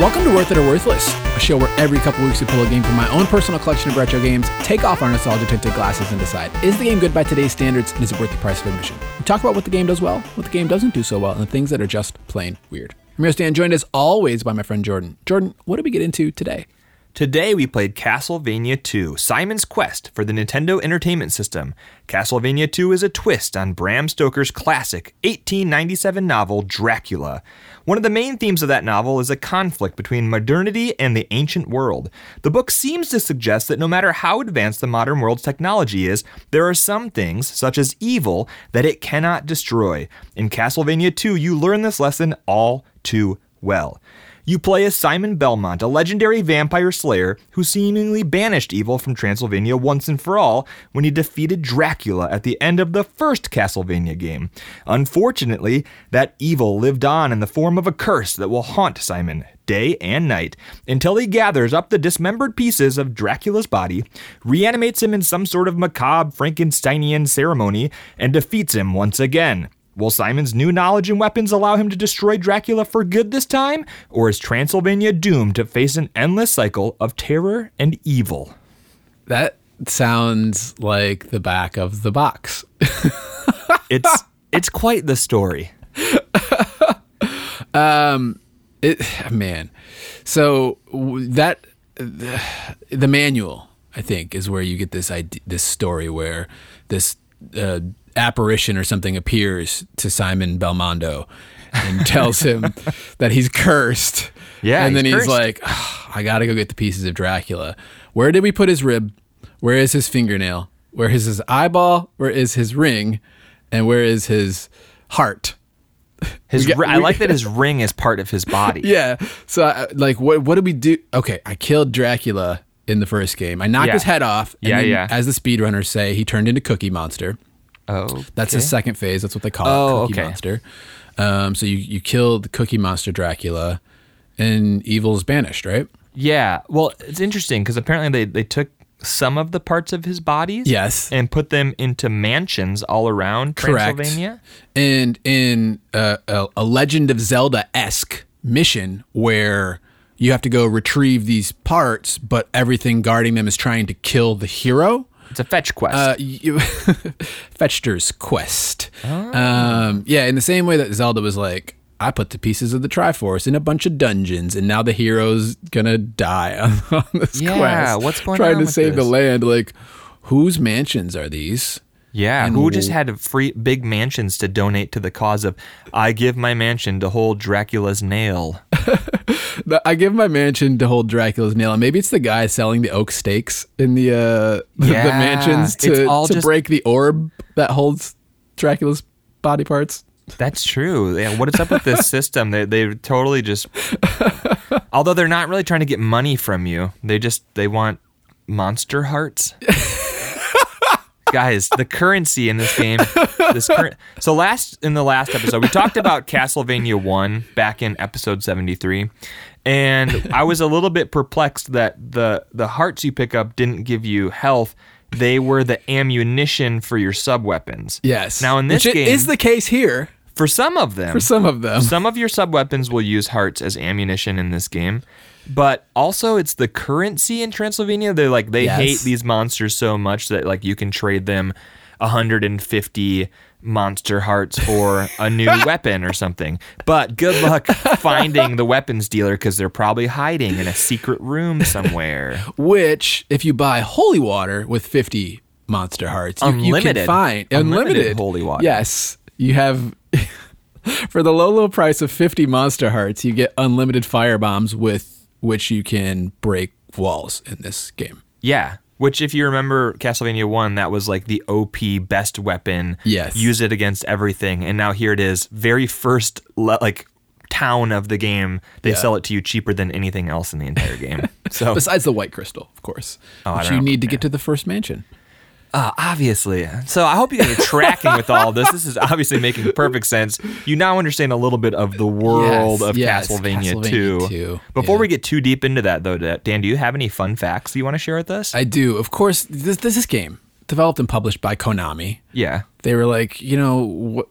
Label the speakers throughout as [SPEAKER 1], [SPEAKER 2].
[SPEAKER 1] Welcome to Worth It or Worthless, a show where every couple weeks we pull a game from my own personal collection of retro games, take off our nostalgia tinted glasses, and decide is the game good by today's standards and is it worth the price of admission? We talk about what the game does well, what the game doesn't do so well, and the things that are just plain weird. I'm your Stan, joined as always by my friend Jordan. Jordan, what did we get into today?
[SPEAKER 2] Today we played Castlevania 2 Simon's Quest for the Nintendo Entertainment System. Castlevania 2 is a twist on Bram Stoker's classic 1897 novel Dracula. One of the main themes of that novel is a conflict between modernity and the ancient world. The book seems to suggest that no matter how advanced the modern world's technology is, there are some things, such as evil, that it cannot destroy. In Castlevania 2, you learn this lesson all too well. You play as Simon Belmont, a legendary vampire slayer who seemingly banished evil from Transylvania once and for all when he defeated Dracula at the end of the first Castlevania game. Unfortunately, that evil lived on in the form of a curse that will haunt Simon day and night until he gathers up the dismembered pieces of Dracula's body, reanimates him in some sort of macabre Frankensteinian ceremony, and defeats him once again. Will Simon's new knowledge and weapons allow him to destroy Dracula for good this time? Or is Transylvania doomed to face an endless cycle of terror and evil?
[SPEAKER 1] That sounds like the back of the box.
[SPEAKER 2] it's it's quite the story.
[SPEAKER 1] um it man. So that the manual I think is where you get this idea, this story where this uh, apparition or something appears to Simon Belmondo and tells him that he's cursed.
[SPEAKER 2] Yeah.
[SPEAKER 1] And then he's,
[SPEAKER 2] cursed.
[SPEAKER 1] like, oh, I got to go get the pieces of Dracula. Where did we put his rib? Where is his fingernail? Where is his eyeball? Where is his ring? And where is his heart?
[SPEAKER 2] His, got, I like that his ring is part of his body.
[SPEAKER 1] Yeah. So, like, what what do we do? Okay, I killed Dracula in the first game. I knocked
[SPEAKER 2] Yeah.
[SPEAKER 1] his head off. And
[SPEAKER 2] Yeah, yeah.
[SPEAKER 1] As the speedrunners say, he turned into Cookie Monster.
[SPEAKER 2] Oh.
[SPEAKER 1] That's the second phase. That's what they call
[SPEAKER 2] Oh,
[SPEAKER 1] it, Cookie
[SPEAKER 2] okay.
[SPEAKER 1] Monster. Um, so you you killed the Cookie Monster Dracula, and evil's banished, right?
[SPEAKER 2] Yeah. Well, it's interesting because apparently they, they took some of the parts of his bodies
[SPEAKER 1] Yes.
[SPEAKER 2] and put them into mansions all around
[SPEAKER 1] Correct.
[SPEAKER 2] Transylvania.
[SPEAKER 1] And in uh, a, a Legend of Zelda esque mission where you have to go retrieve these parts, but everything guarding them is trying to kill the hero.
[SPEAKER 2] It's a fetch quest.
[SPEAKER 1] Uh, you, Fetchter's quest. Um, yeah, in the same way that Zelda was like, I put the pieces of the Triforce in a bunch of dungeons, and now the hero's gonna die on, on this
[SPEAKER 2] Yeah,
[SPEAKER 1] quest.
[SPEAKER 2] what's going
[SPEAKER 1] trying
[SPEAKER 2] on
[SPEAKER 1] to
[SPEAKER 2] with
[SPEAKER 1] save the land? Like, whose mansions are these?
[SPEAKER 2] yeah.
[SPEAKER 1] and
[SPEAKER 2] Who just had free big mansions to donate to the cause of I give my mansion to hold Dracula's nail.
[SPEAKER 1] The- I give my mansion to hold Dracula's nail, and maybe it's the guy selling the oak stakes in the uh, the
[SPEAKER 2] Yeah,
[SPEAKER 1] mansions to, to
[SPEAKER 2] just-
[SPEAKER 1] break the orb that holds Dracula's body parts.
[SPEAKER 2] That's true. Yeah, what is up with this system? They they totally just although they're not really trying to get money from you. They just they want monster hearts. Guys, the currency in this game, this current. So last in the last episode, we talked about Castlevania One back in episode seventy three, and I was a little bit perplexed that the the hearts you pick up didn't give you health. They were the ammunition for your sub weapons.
[SPEAKER 1] Yes.
[SPEAKER 2] Now in this
[SPEAKER 1] Which
[SPEAKER 2] game,
[SPEAKER 1] is the case here
[SPEAKER 2] for some of them,
[SPEAKER 1] for some of them.
[SPEAKER 2] some of your sub weapons will use hearts as ammunition in this game, but also it's the currency in Transylvania. They like they
[SPEAKER 1] Yes.
[SPEAKER 2] hate these monsters so much that like you can trade them 150 monster hearts for a new weapon or something. But good luck finding the weapons dealer because they're probably hiding in a secret room somewhere.
[SPEAKER 1] Which, if you buy holy water with 50 monster hearts, you, you can
[SPEAKER 2] Unlimited.
[SPEAKER 1] find
[SPEAKER 2] Unlimited holy water.
[SPEAKER 1] Yes. You have, for the low, low price of 50 monster hearts, you get unlimited fire bombs with which you can break walls in this game.
[SPEAKER 2] Yeah. Which, if you remember Castlevania 1, that was like the OP best weapon.
[SPEAKER 1] Yes.
[SPEAKER 2] Use it against everything. And now here it is, very first, le- like, town of the game. They
[SPEAKER 1] Yeah.
[SPEAKER 2] sell it to you cheaper than anything else in the entire game. So,
[SPEAKER 1] Besides the white crystal, of course,
[SPEAKER 2] Oh,
[SPEAKER 1] which you
[SPEAKER 2] know.
[SPEAKER 1] need to get to the first mansion.
[SPEAKER 2] Uh, obviously. So, I hope you guys are tracking with all this. This is obviously making perfect sense. You now understand a little bit of the world
[SPEAKER 1] Yes,
[SPEAKER 2] of
[SPEAKER 1] yes,
[SPEAKER 2] Castlevania,
[SPEAKER 1] Castlevania
[SPEAKER 2] 2.
[SPEAKER 1] 2,
[SPEAKER 2] Before
[SPEAKER 1] yeah.
[SPEAKER 2] we get too deep into that, though, Dan, do you have any fun facts you want to share with us?
[SPEAKER 1] I do. Of course, this, this is game developed and published by Konami.
[SPEAKER 2] yeah.
[SPEAKER 1] they were like, you know, what,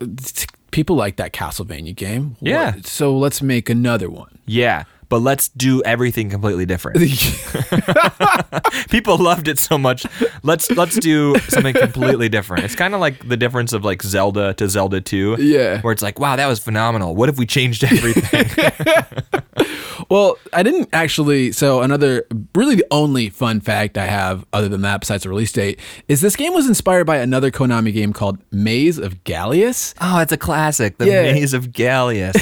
[SPEAKER 1] people like that Castlevania game. What-
[SPEAKER 2] Yeah.
[SPEAKER 1] so let's make another one.
[SPEAKER 2] Yeah. But let's do everything completely different. People loved it so much. Let's let's do something completely different. It's kind of like the difference of like Zelda to Zelda 2.
[SPEAKER 1] Yeah.
[SPEAKER 2] Where it's like, wow, that was phenomenal. What if we changed everything?
[SPEAKER 1] Well, I didn't actually. So another, really the only fun fact I have, other than that, besides the release date, is this game was inspired by another Konami game called Maze of Galious.
[SPEAKER 2] oh, it's a classic. The
[SPEAKER 1] Yeah.
[SPEAKER 2] Maze of Galious.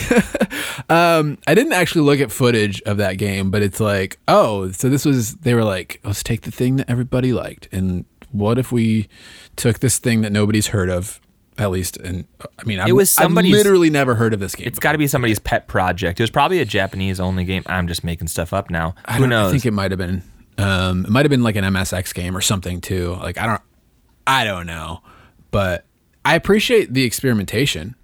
[SPEAKER 1] Um, I didn't actually look at footage of that game, but it's like, oh, so this was. They were like, let's take the thing that everybody liked, and what if we took this thing that nobody's heard of, at least? And I mean, I've,
[SPEAKER 2] was
[SPEAKER 1] I've literally never heard of this game.
[SPEAKER 2] It's got to be somebody's pet project. It was probably a Japanese only game. I'm just making stuff up now.
[SPEAKER 1] I
[SPEAKER 2] Who
[SPEAKER 1] don't-
[SPEAKER 2] knows?
[SPEAKER 1] I think it might have been. Um, it might have been like an MSX game or something too. Like I don't, I don't know, but I appreciate the experimentation.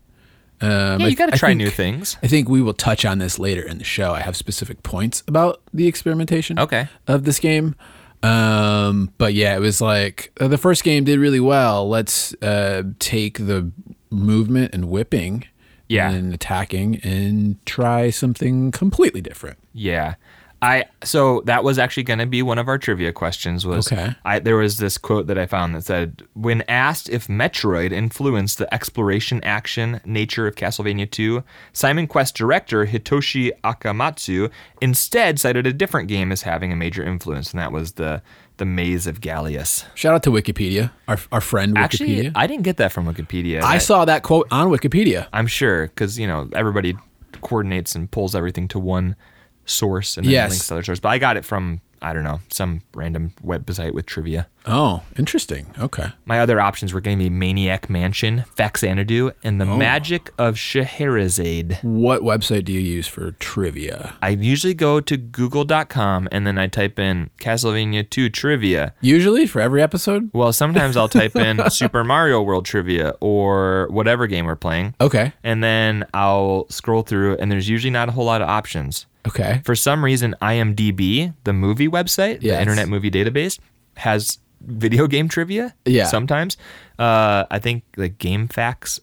[SPEAKER 1] Um,
[SPEAKER 2] yeah, you got to try
[SPEAKER 1] think-
[SPEAKER 2] new things.
[SPEAKER 1] I think we will touch on this later in the show. I have specific points about the experimentation
[SPEAKER 2] Okay.
[SPEAKER 1] of this game. Um, but yeah, it was like uh, the first game did really well. Let's uh, take the movement and whipping
[SPEAKER 2] Yeah.
[SPEAKER 1] and attacking and try something completely different.
[SPEAKER 2] Yeah. I so that was actually going to be one of our trivia questions was
[SPEAKER 1] Okay.
[SPEAKER 2] I there was this quote that I found that said when asked if Metroid influenced the exploration action nature of Castlevania 2, Simon Quest director Hitoshi Akamatsu instead cited a different game as having a major influence and that was the the Maze of Galious.
[SPEAKER 1] Shout out to Wikipedia, our, our friend Wikipedia.
[SPEAKER 2] Actually, I didn't get that from Wikipedia.
[SPEAKER 1] I saw that quote on Wikipedia.
[SPEAKER 2] I'm sure because you know everybody coordinates and pulls everything to one source and then
[SPEAKER 1] Yes.
[SPEAKER 2] links to other sources. But I got it from I don't know some random website with trivia.
[SPEAKER 1] Oh, interesting. Okay.
[SPEAKER 2] My other options were going to be Maniac Mansion, Faxanadu, and
[SPEAKER 1] Oh.
[SPEAKER 2] the Magic of Scheherazade.
[SPEAKER 1] What website do you use for trivia?
[SPEAKER 2] I usually go to Google.com and then I type in Castlevania 2 trivia.
[SPEAKER 1] Usually for every episode?
[SPEAKER 2] Well, sometimes I'll type in Super Mario World trivia or whatever game we're playing.
[SPEAKER 1] Okay.
[SPEAKER 2] And then I'll scroll through, and there's usually not a whole lot of options.
[SPEAKER 1] Okay.
[SPEAKER 2] For some reason, IMDb, the movie website,
[SPEAKER 1] Yes.
[SPEAKER 2] the Internet Movie Database, has video game trivia.
[SPEAKER 1] Yeah.
[SPEAKER 2] Sometimes, uh, I think like Game Facts,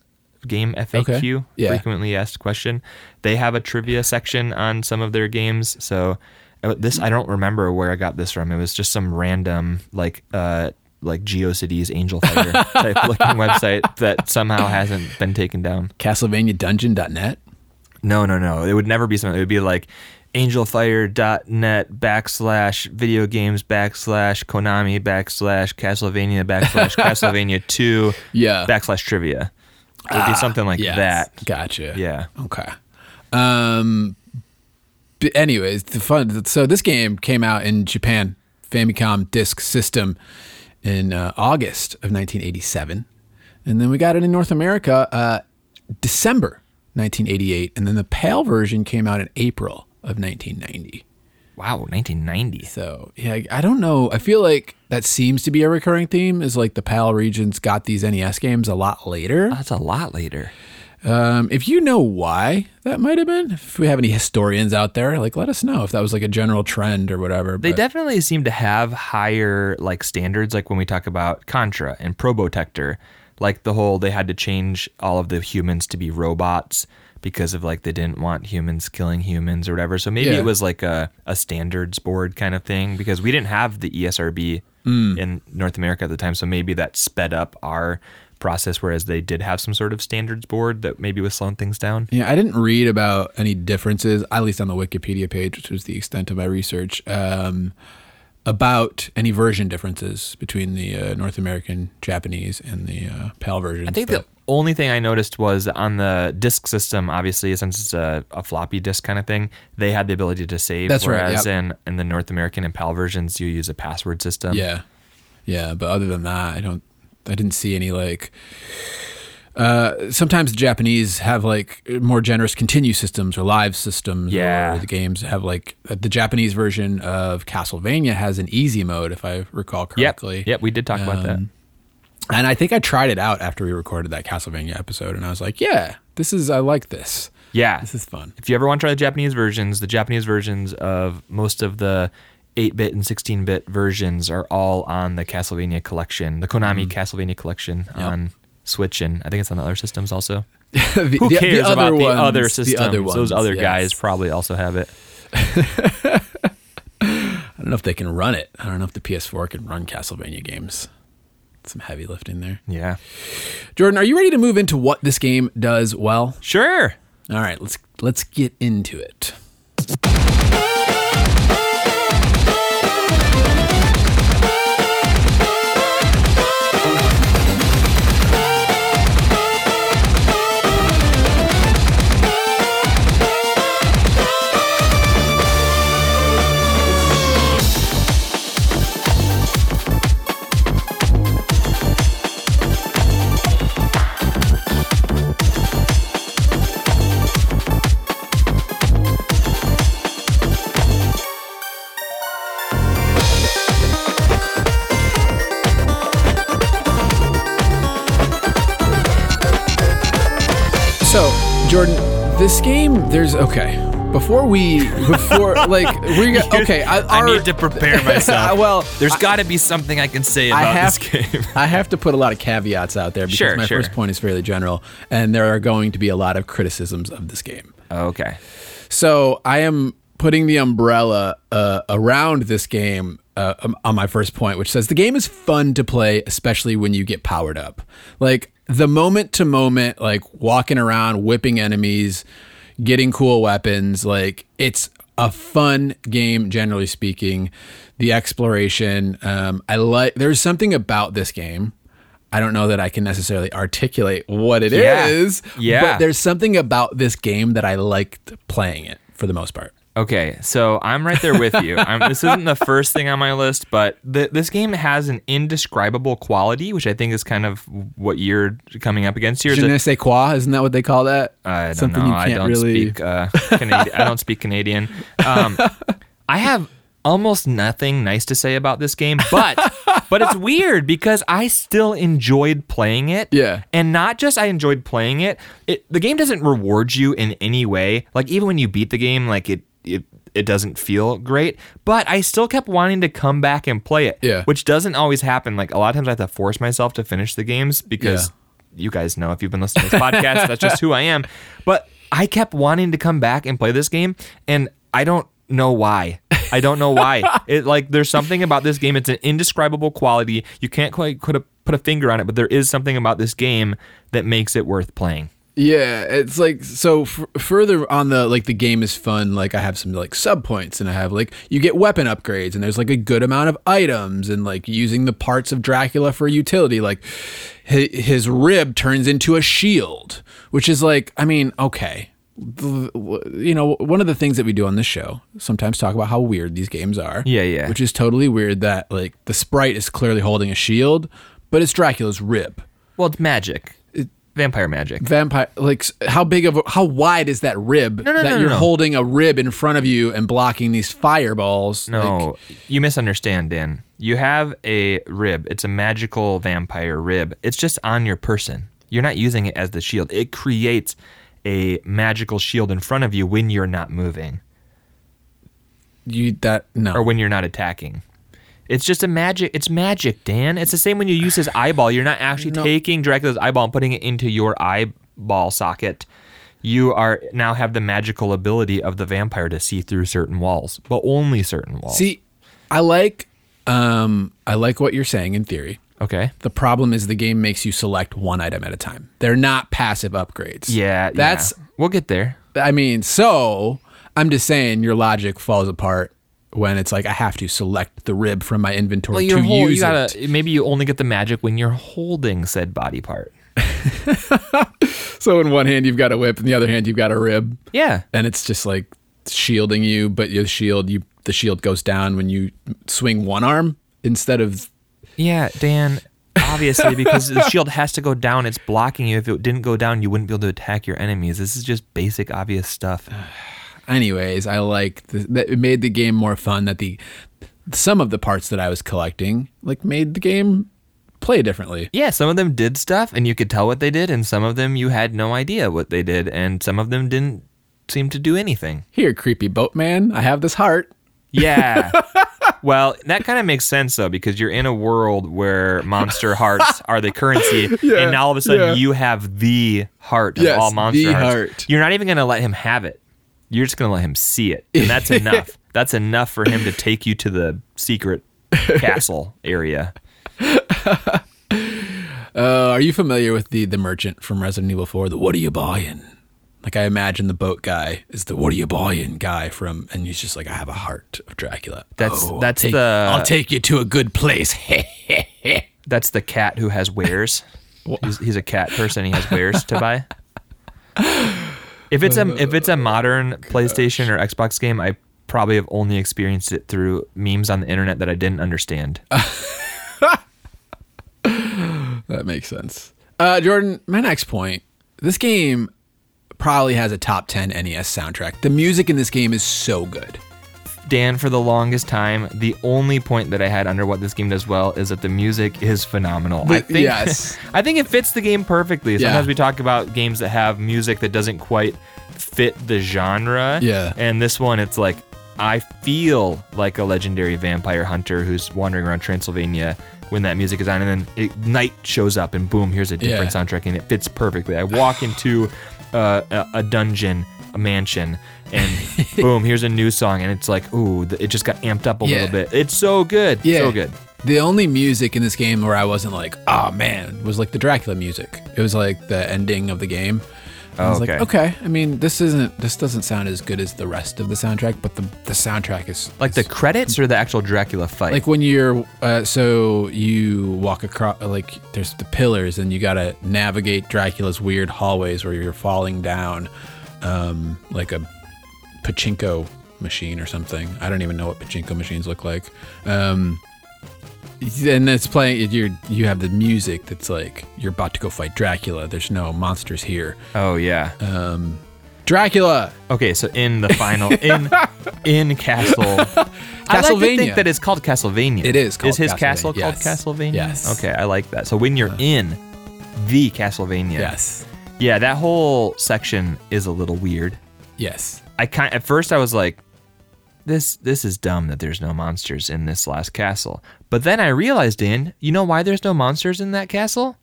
[SPEAKER 2] Game FAQ,
[SPEAKER 1] Okay. Yeah.
[SPEAKER 2] frequently asked question. They have a trivia section on some of their games. So uh, this, I don't remember where I got this from. It was just some random like. Uh, like GeoCities Angelfire type looking website that somehow hasn't been taken down.
[SPEAKER 1] CastlevaniaDungeon.net.
[SPEAKER 2] No, no, no. It would never be something. It would be like angelfire.net backslash video games backslash Konami backslash Castlevania backslash Castlevania 2
[SPEAKER 1] Yeah.
[SPEAKER 2] backslash trivia. It would be something like
[SPEAKER 1] Yes.
[SPEAKER 2] that.
[SPEAKER 1] Gotcha.
[SPEAKER 2] Yeah.
[SPEAKER 1] Okay. Um. But anyways, the fun. So this game came out in Japan, Famicom Disk System, in uh, August of 1987, and then we got it in North America, uh, December 1988, and then the PAL version came out in April of 1990.
[SPEAKER 2] Wow, 1990.
[SPEAKER 1] So yeah, I- don't know. I feel like that seems to be a recurring theme. Is like the PAL regions got these NES games a lot later.
[SPEAKER 2] That's a lot later.
[SPEAKER 1] Um, if you know why that might have been, if we have any historians out there, like let us know if that was like a general trend or whatever.
[SPEAKER 2] They
[SPEAKER 1] but-
[SPEAKER 2] definitely seem to have higher like standards like when we talk about Contra and Probotector, like the whole they had to change all of the humans to be robots because of like they didn't want humans killing humans or whatever. So maybe
[SPEAKER 1] Yeah.
[SPEAKER 2] it was like a, a standards board kind of thing because we didn't have the ESRB
[SPEAKER 1] Mm.
[SPEAKER 2] in North America at the time. So maybe that sped up our process, whereas they did have some sort of standards board that maybe was slowing things down.
[SPEAKER 1] Yeah, I didn't read about any differences, at least on the Wikipedia page, which was the extent of my research, um, about any version differences between the uh, North American Japanese and the uh, PAL versions.
[SPEAKER 2] I think
[SPEAKER 1] but-
[SPEAKER 2] the only thing I noticed was on the disk system, obviously, since it's a, a floppy disk kind of thing, they had the ability to save.
[SPEAKER 1] That's right,
[SPEAKER 2] Whereas
[SPEAKER 1] yep.
[SPEAKER 2] in, in the North American and PAL versions, you use a password system.
[SPEAKER 1] Yeah, yeah. But other than that, I don't. I didn't see any like. Uh, sometimes the Japanese have like more generous continue systems or live systems.
[SPEAKER 2] Yeah.
[SPEAKER 1] Or the games have like uh, the Japanese version of Castlevania has an easy mode, if I recall correctly.
[SPEAKER 2] Yep. We did talk about that.
[SPEAKER 1] Um, And I think I tried it out after we recorded that Castlevania episode, and I was like, "Yeah, this is. I like this.
[SPEAKER 2] Yeah.
[SPEAKER 1] This is fun."
[SPEAKER 2] If you ever want to try the Japanese versions, the Japanese versions of most of the 8 bit and 16 bit versions are all on the Castlevania collection, the Konami
[SPEAKER 1] Mm.
[SPEAKER 2] Castlevania collection on Switch, and I think it's on other systems also.
[SPEAKER 1] the,
[SPEAKER 2] Who
[SPEAKER 1] the- the
[SPEAKER 2] cares
[SPEAKER 1] other
[SPEAKER 2] about the other
[SPEAKER 1] the
[SPEAKER 2] systems?
[SPEAKER 1] other
[SPEAKER 2] Those other
[SPEAKER 1] yes.
[SPEAKER 2] guys probably also have it.
[SPEAKER 1] I don't know if they can run it. I don't know if the PS4 can run Castlevania games. Some heavy lifting there.
[SPEAKER 2] Yeah.
[SPEAKER 1] Jordan, are you ready to move into what this game does well?
[SPEAKER 2] Sure.
[SPEAKER 1] All right, let's let's get into it. So, Jordan, this game, there's okay. Before we, before like we got okay. I,
[SPEAKER 2] I need to prepare myself.
[SPEAKER 1] well,
[SPEAKER 2] there's got to be something I can say
[SPEAKER 1] I
[SPEAKER 2] about
[SPEAKER 1] have
[SPEAKER 2] this game.
[SPEAKER 1] I have to put a lot of caveats out there because
[SPEAKER 2] Sure,
[SPEAKER 1] my
[SPEAKER 2] sure.
[SPEAKER 1] first point is fairly general, and there are going to be a lot of criticisms of this game.
[SPEAKER 2] okay.
[SPEAKER 1] So I am putting the umbrella uh, around this game uh, um, on my first point, which says the game is fun to play, especially when you get powered up. Like the moment to moment, like walking around, whipping enemies, getting cool weapons. Like it's a fun game, generally speaking. The exploration, um, I like. There's something about this game. I don't know that I can necessarily articulate what it is.
[SPEAKER 2] Yeah. Yeah.
[SPEAKER 1] But there's something about this game that I liked playing it for the most part.
[SPEAKER 2] Okay, so I'm right there with you. I'm, this isn't the first thing on my list, but the, this game has an indescribable quality, which I think is kind of what you're coming up against here.
[SPEAKER 1] Je ne sais quoi? Isn't that what they call that?
[SPEAKER 2] I don't
[SPEAKER 1] Something
[SPEAKER 2] know.
[SPEAKER 1] you
[SPEAKER 2] I
[SPEAKER 1] can't
[SPEAKER 2] don't
[SPEAKER 1] really-
[SPEAKER 2] speak. Uh, Canadian. I don't speak Canadian. Um, I have almost nothing nice to say about this game, but but it's weird because I still enjoyed playing it.
[SPEAKER 1] Yeah.
[SPEAKER 2] and not just I enjoyed playing it. It the game doesn't reward you in any way. Like even when you beat the game, like it it. It doesn't feel great, but I still kept wanting to come back and play it.
[SPEAKER 1] Yeah.
[SPEAKER 2] Which doesn't always happen. Like a lot of times I have to force myself to finish the games because
[SPEAKER 1] Yeah.
[SPEAKER 2] you guys know if you've been listening to this podcast, that's just who I am. But I kept wanting to come back and play this game, and I don't know why. I don't know why. it like there's something about this game. It's an indescribable quality. You can't quite put a put a finger on it, but there is something about this game that makes it worth playing.
[SPEAKER 1] Yeah, it's like so f- further on the like the game is fun. Like I have some like sub points, and I have like you get weapon upgrades, and there's like a good amount of items, and like using the parts of Dracula for utility. Like his, his rib turns into a shield, which is like I mean okay. You know, one of the things that we do on this show sometimes talk about how weird these games are.
[SPEAKER 2] Yeah, yeah.
[SPEAKER 1] Which is totally weird that like the sprite is clearly holding a shield, but it's Dracula's rib.
[SPEAKER 2] Well, it's magic. Vampire magic.
[SPEAKER 1] vampire like how big of a, how wide is that rib
[SPEAKER 2] no,
[SPEAKER 1] that
[SPEAKER 2] no, no,
[SPEAKER 1] you're
[SPEAKER 2] no.
[SPEAKER 1] holding a rib in front of you and blocking these fireballs
[SPEAKER 2] No,
[SPEAKER 1] Like,
[SPEAKER 2] you misunderstand, Dan. You have a rib. It's a magical vampire rib. It's just on your person. You're not using it as the shield. It creates a magical shield in front of you when you're not moving
[SPEAKER 1] you that no
[SPEAKER 2] or when you're not attacking. It's just a magic. It's magic, Dan. It's the same when you use his eyeball. You're not actually
[SPEAKER 1] No.
[SPEAKER 2] taking Dracula's eyeball and putting it into your eyeball socket. You are now have the magical ability of the vampire to see through certain walls, but only certain walls.
[SPEAKER 1] see i like um i like what you're saying in theory
[SPEAKER 2] okay.
[SPEAKER 1] the problem is the game makes you select one item at a time they're not passive upgrades
[SPEAKER 2] Yeah,
[SPEAKER 1] that's
[SPEAKER 2] yeah. we'll get there.
[SPEAKER 1] i mean so i'm just saying your logic falls apart when it's like i have to select the rib from my inventory
[SPEAKER 2] Well,
[SPEAKER 1] to
[SPEAKER 2] whole,
[SPEAKER 1] use
[SPEAKER 2] you gotta
[SPEAKER 1] it
[SPEAKER 2] maybe you only get the magic when you're holding said body part.
[SPEAKER 1] so in one hand you've got a whip in the other hand you've got a rib
[SPEAKER 2] Yeah.
[SPEAKER 1] and it's just like shielding you but your shield you the shield goes down when you swing one arm instead of
[SPEAKER 2] Yeah, Dan. Obviously, because the shield has to go down, it's blocking you. If it didn't go down, you wouldn't be able to attack your enemies. This is just basic, obvious stuff.
[SPEAKER 1] Anyways i like the, that it made the game more fun that the some of the parts that i was collecting like made the game play differently
[SPEAKER 2] Yeah, some of them did stuff, and you could tell what they did, and some of them you had no idea what they did, and some of them didn't seem to do anything.
[SPEAKER 1] here creepy boatman i have this heart
[SPEAKER 2] Yeah. well, that kind of makes sense though, because you're in a world where monster hearts are the currency,
[SPEAKER 1] Yeah,
[SPEAKER 2] and now all of a sudden
[SPEAKER 1] yeah.
[SPEAKER 2] you have the heart of
[SPEAKER 1] Yes,
[SPEAKER 2] all monster
[SPEAKER 1] the
[SPEAKER 2] hearts.
[SPEAKER 1] heart.
[SPEAKER 2] You're not even going to let him have it. You're just gonna let him see it, and that's enough. that's enough for him to take you to the secret castle area.
[SPEAKER 1] Uh, are you familiar with the the merchant from Resident Evil 4? The what are you buying? Like I imagine the boat guy is the what are you buying guy from, and he's just like I have a heart of Dracula.
[SPEAKER 2] That's-
[SPEAKER 1] I'll
[SPEAKER 2] that's
[SPEAKER 1] take-
[SPEAKER 2] the-
[SPEAKER 1] I'll take you to a good place.
[SPEAKER 2] That's the cat who has wares. he's, he's a cat person. He has wares to buy. If it's a if it's a modern PlayStation or Xbox game, I probably have only experienced it through memes on the internet that I didn't understand.
[SPEAKER 1] that makes sense. Uh, Jordan, my next point. This game probably has a top 10 NES soundtrack. The music in this game is so good.
[SPEAKER 2] Dan, for the longest time, the only point that I had under what this game does well is that the music is phenomenal. I think,
[SPEAKER 1] yes.
[SPEAKER 2] I think it fits the game perfectly. Sometimes
[SPEAKER 1] Yeah.
[SPEAKER 2] we talk about games that have music that doesn't quite fit the genre.
[SPEAKER 1] Yeah.
[SPEAKER 2] And this one, it's like I feel like a legendary vampire hunter who's wandering around Transylvania when that music is on, and then it, night shows up, and boom, here's a different
[SPEAKER 1] Yeah.
[SPEAKER 2] soundtrack, and it fits perfectly. I walk into uh, a, a dungeon, a mansion, and boom, here's a new song, and it's like, ooh, it just got amped up a
[SPEAKER 1] Yeah.
[SPEAKER 2] little bit. It's so good,
[SPEAKER 1] Yeah.
[SPEAKER 2] so good.
[SPEAKER 1] The only music in this game where I wasn't like, oh man, was like the Dracula music. It was like the ending of the game. I
[SPEAKER 2] Oh,
[SPEAKER 1] was
[SPEAKER 2] okay.
[SPEAKER 1] like, okay. I mean, this isn't. This doesn't sound as good as the rest of the soundtrack, but the the soundtrack is
[SPEAKER 2] Like the credits or the actual Dracula fight.
[SPEAKER 1] like when you're uh, so you walk across like there's the pillars and you gotta navigate Dracula's weird hallways where you're falling down, um, like a pachinko machine or something. I don't even know what pachinko machines look like. Um, and it's playing. You're you have the music that's like you're about to go fight Dracula. There's no monsters here.
[SPEAKER 2] oh yeah.
[SPEAKER 1] Um, Dracula.
[SPEAKER 2] Okay, so in the final in in Castle, Castlevania. I like to think that it's called Castlevania.
[SPEAKER 1] It is called
[SPEAKER 2] Is his castle
[SPEAKER 1] yes.
[SPEAKER 2] called Castlevania?
[SPEAKER 1] Yes.
[SPEAKER 2] Okay, I like that. So when you're in the Castlevania,
[SPEAKER 1] Yes.
[SPEAKER 2] yeah, that whole section is a little weird.
[SPEAKER 1] Yes.
[SPEAKER 2] I kind at first I was like, this this is dumb that there's no monsters in this last castle. But then I realized, Dan, you know why there's no monsters in that castle?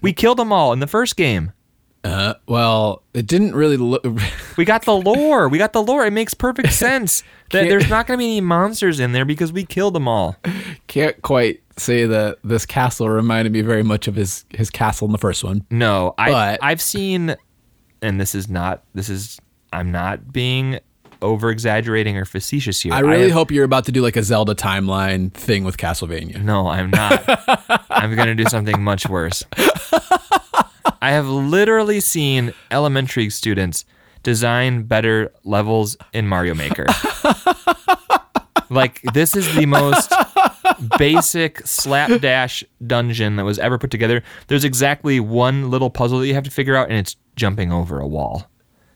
[SPEAKER 2] We killed them all in the first game.
[SPEAKER 1] Uh, well, it didn't really look.
[SPEAKER 2] We got the lore. We got the lore. It makes perfect sense that
[SPEAKER 1] Can't-
[SPEAKER 2] there's not going to be any monsters in there because we killed them all.
[SPEAKER 1] can't quite say that this castle reminded me very much of his his castle in the first one.
[SPEAKER 2] No, I
[SPEAKER 1] But-
[SPEAKER 2] I've seen, and this is not. This is I'm not being over exaggerating or facetious here.
[SPEAKER 1] I really
[SPEAKER 2] have-
[SPEAKER 1] hope you're about to do like a Zelda timeline thing with Castlevania.
[SPEAKER 2] No, I'm not. I'm going to do something much worse. I have literally seen elementary students design better levels in Mario Maker. like, this is the most basic slapdash dungeon that was ever put together. There's exactly one little puzzle that you have to figure out, and it's jumping over a wall.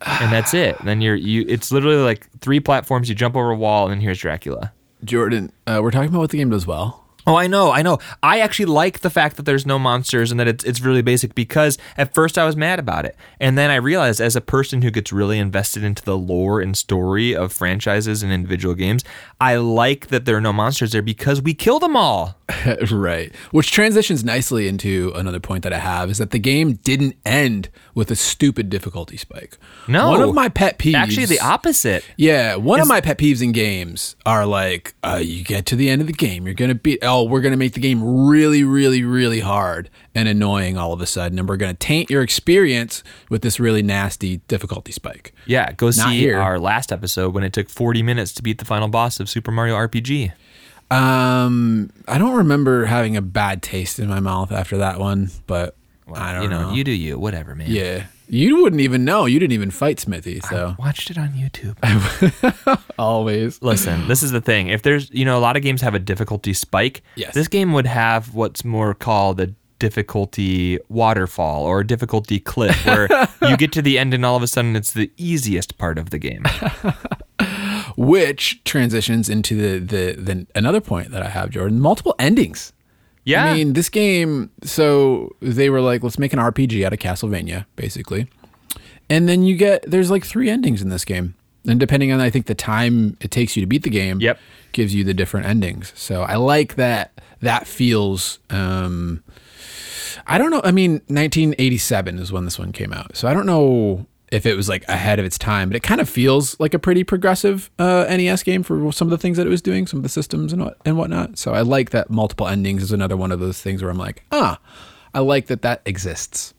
[SPEAKER 2] And that's it. then you're you. It's literally like three platforms. You jump over a wall, and then here's Dracula.
[SPEAKER 1] Jordan, uh, we're talking about what the game does well.
[SPEAKER 2] Oh, I know, I know. I actually like the fact that there's no monsters and that it's it's really basic because at first I was mad about it. And then I realized as a person who gets really invested into the lore and story of franchises and individual games, I like that there are no monsters there because we kill them all.
[SPEAKER 1] right. Which transitions nicely into another point that I have is that the game didn't end with a stupid difficulty spike.
[SPEAKER 2] No.
[SPEAKER 1] One of my pet peeves.
[SPEAKER 2] Actually the opposite.
[SPEAKER 1] Yeah, one of my pet peeves in games are like, uh, you get to the end of the game, you're gonna beat. Oh, we're gonna make the game really, really, really hard and annoying all of a sudden, and we're gonna taint your experience with this really nasty difficulty spike.
[SPEAKER 2] Yeah, go see
[SPEAKER 1] here.
[SPEAKER 2] our last episode when it took 40 minutes to beat the final boss of Super Mario RPG.
[SPEAKER 1] Um, I don't remember having a bad taste in my mouth after that one, but I don't
[SPEAKER 2] you know,
[SPEAKER 1] know.
[SPEAKER 2] you do you, whatever, man.
[SPEAKER 1] yeah, you wouldn't even know. You didn't even fight Smithy, so
[SPEAKER 2] Watched it on YouTube.
[SPEAKER 1] always.
[SPEAKER 2] Listen, this is the thing. If there's, you know, a lot of games have a difficulty spike.
[SPEAKER 1] Yes.
[SPEAKER 2] This game would have what's more called a difficulty waterfall or a difficulty cliff, where you get to the end and all of a sudden it's the easiest part of the game.
[SPEAKER 1] Which transitions into the, the the another point that I have, Jordan. Multiple endings.
[SPEAKER 2] Yeah.
[SPEAKER 1] I mean, this game. So they were like, let's make an RPG out of Castlevania, basically. And then you get there's like three endings in this game, and depending on I think the time it takes you to beat the game,
[SPEAKER 2] Yep.
[SPEAKER 1] gives you the different endings. So I like that. That feels. um I don't know. I mean, 1987 is when this one came out, so I don't know if it was like ahead of its time, but it kind of feels like a pretty progressive uh, NES game for some of the things that it was doing, some of the systems and what and whatnot. So I like that multiple endings is another one of those things where I'm like, ah, I like that that exists.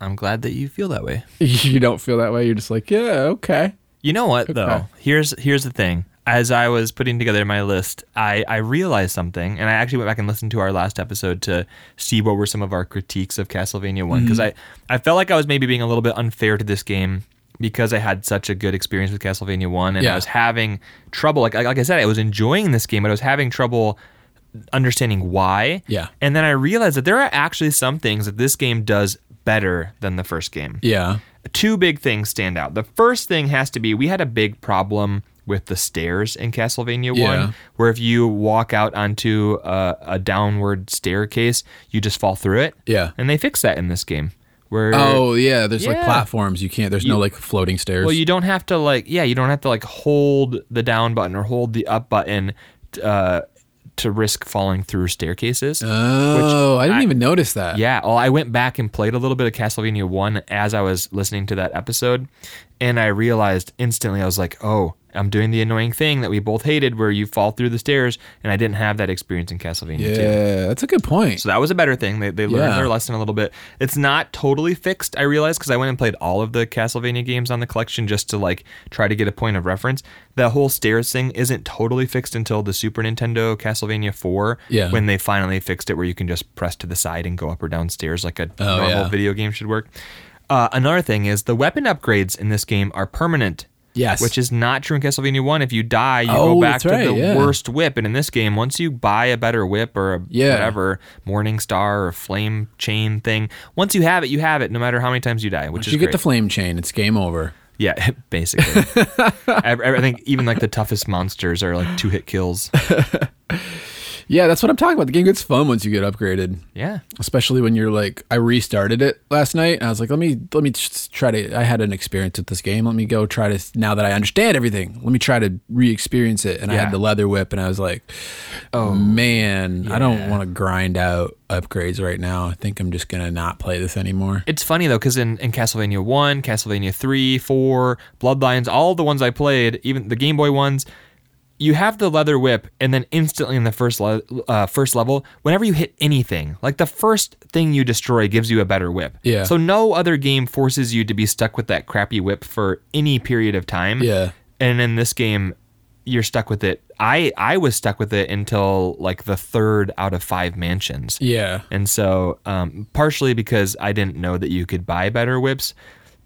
[SPEAKER 2] I'm glad that you feel that way.
[SPEAKER 1] you don't feel that way. You're just like, yeah, okay.
[SPEAKER 2] You know what
[SPEAKER 1] Okay.
[SPEAKER 2] though? Here's here's the thing. As I was putting together my list, I, I realized something, and I actually went back and listened to our last episode to see what were some of our critiques of Castlevania One because mm. I, I felt like I was maybe being a little bit unfair to this game because I had such a good experience with Castlevania One, and
[SPEAKER 1] Yeah.
[SPEAKER 2] I was having trouble. Like like I said, I was enjoying this game, but I was having trouble understanding why.
[SPEAKER 1] Yeah.
[SPEAKER 2] And then I realized that there are actually some things that this game does better than the first game
[SPEAKER 1] Yeah.
[SPEAKER 2] two big things stand out. The first thing has to be we had a big problem with the stairs in Castlevania
[SPEAKER 1] Yeah.
[SPEAKER 2] 1, where if you walk out onto a, a downward staircase, you just fall through it.
[SPEAKER 1] Yeah.
[SPEAKER 2] And they fix that in this game. Where
[SPEAKER 1] Oh yeah, there's like platforms. You can't. There's no like floating stairs.
[SPEAKER 2] well, you don't have to like yeah, you don't have to like hold the down button or hold the up button uh, to risk falling through staircases.
[SPEAKER 1] oh, I didn't even notice that.
[SPEAKER 2] Yeah, well, I went back and played a little bit of Castlevania 1 as I was listening to that episode, and I realized instantly, I was like, oh, I'm doing the annoying thing that we both hated where you fall through the stairs, and I didn't have that experience in Castlevania 2.
[SPEAKER 1] Yeah, that's a good point.
[SPEAKER 2] So that was a better thing. They, they learned
[SPEAKER 1] Yeah.
[SPEAKER 2] their lesson a little bit. It's not totally fixed, I realized, because I went and played all of the Castlevania games on the collection just to like try to get a point of reference. The whole stairs thing isn't totally fixed until the Super Nintendo Castlevania 4,
[SPEAKER 1] Yeah.
[SPEAKER 2] when they finally fixed it where you can just press to the side and go up or down stairs like a
[SPEAKER 1] Oh,
[SPEAKER 2] normal
[SPEAKER 1] yeah.
[SPEAKER 2] video game should work. Uh, another thing is the weapon upgrades in this game are permanent.
[SPEAKER 1] Yes.
[SPEAKER 2] Which is not true in Castlevania 1. If you die, you
[SPEAKER 1] Oh,
[SPEAKER 2] go back to
[SPEAKER 1] right,
[SPEAKER 2] the
[SPEAKER 1] yeah.
[SPEAKER 2] worst whip. And in this game, once you buy a better whip or a
[SPEAKER 1] Yeah.
[SPEAKER 2] whatever, Morning Star or Flame Chain thing, once you have it, you have it no matter how many times you die, which
[SPEAKER 1] Once
[SPEAKER 2] is
[SPEAKER 1] you get the flame chain, it's game over.
[SPEAKER 2] yeah, basically. I, I think even like the toughest monsters are like two hit kills.
[SPEAKER 1] Yeah, that's what I'm talking about. The game gets fun once you get upgraded.
[SPEAKER 2] Yeah.
[SPEAKER 1] especially when you're like I restarted it last night and I was like let me let me just try to I had an experience with this game let me go try to now that I understand everything let me try to re-experience it and I had the leather whip and I was like oh man I don't want to grind out upgrades right now I think I'm just gonna not play this anymore
[SPEAKER 2] It's funny though, because in, in Castlevania 1, Castlevania 3, 4, Bloodlines, all the ones I played, even the Game Boy ones, you have the leather whip, and then instantly in the first le- uh, first level, whenever you hit anything, like the first thing you destroy gives you a better whip.
[SPEAKER 1] Yeah.
[SPEAKER 2] So no other game forces you to be stuck with that crappy whip for any period of time.
[SPEAKER 1] Yeah.
[SPEAKER 2] And in this game, you're stuck with it. I I was stuck with it until like the third out of five mansions.
[SPEAKER 1] yeah
[SPEAKER 2] And so, um, partially because I didn't know that you could buy better whips,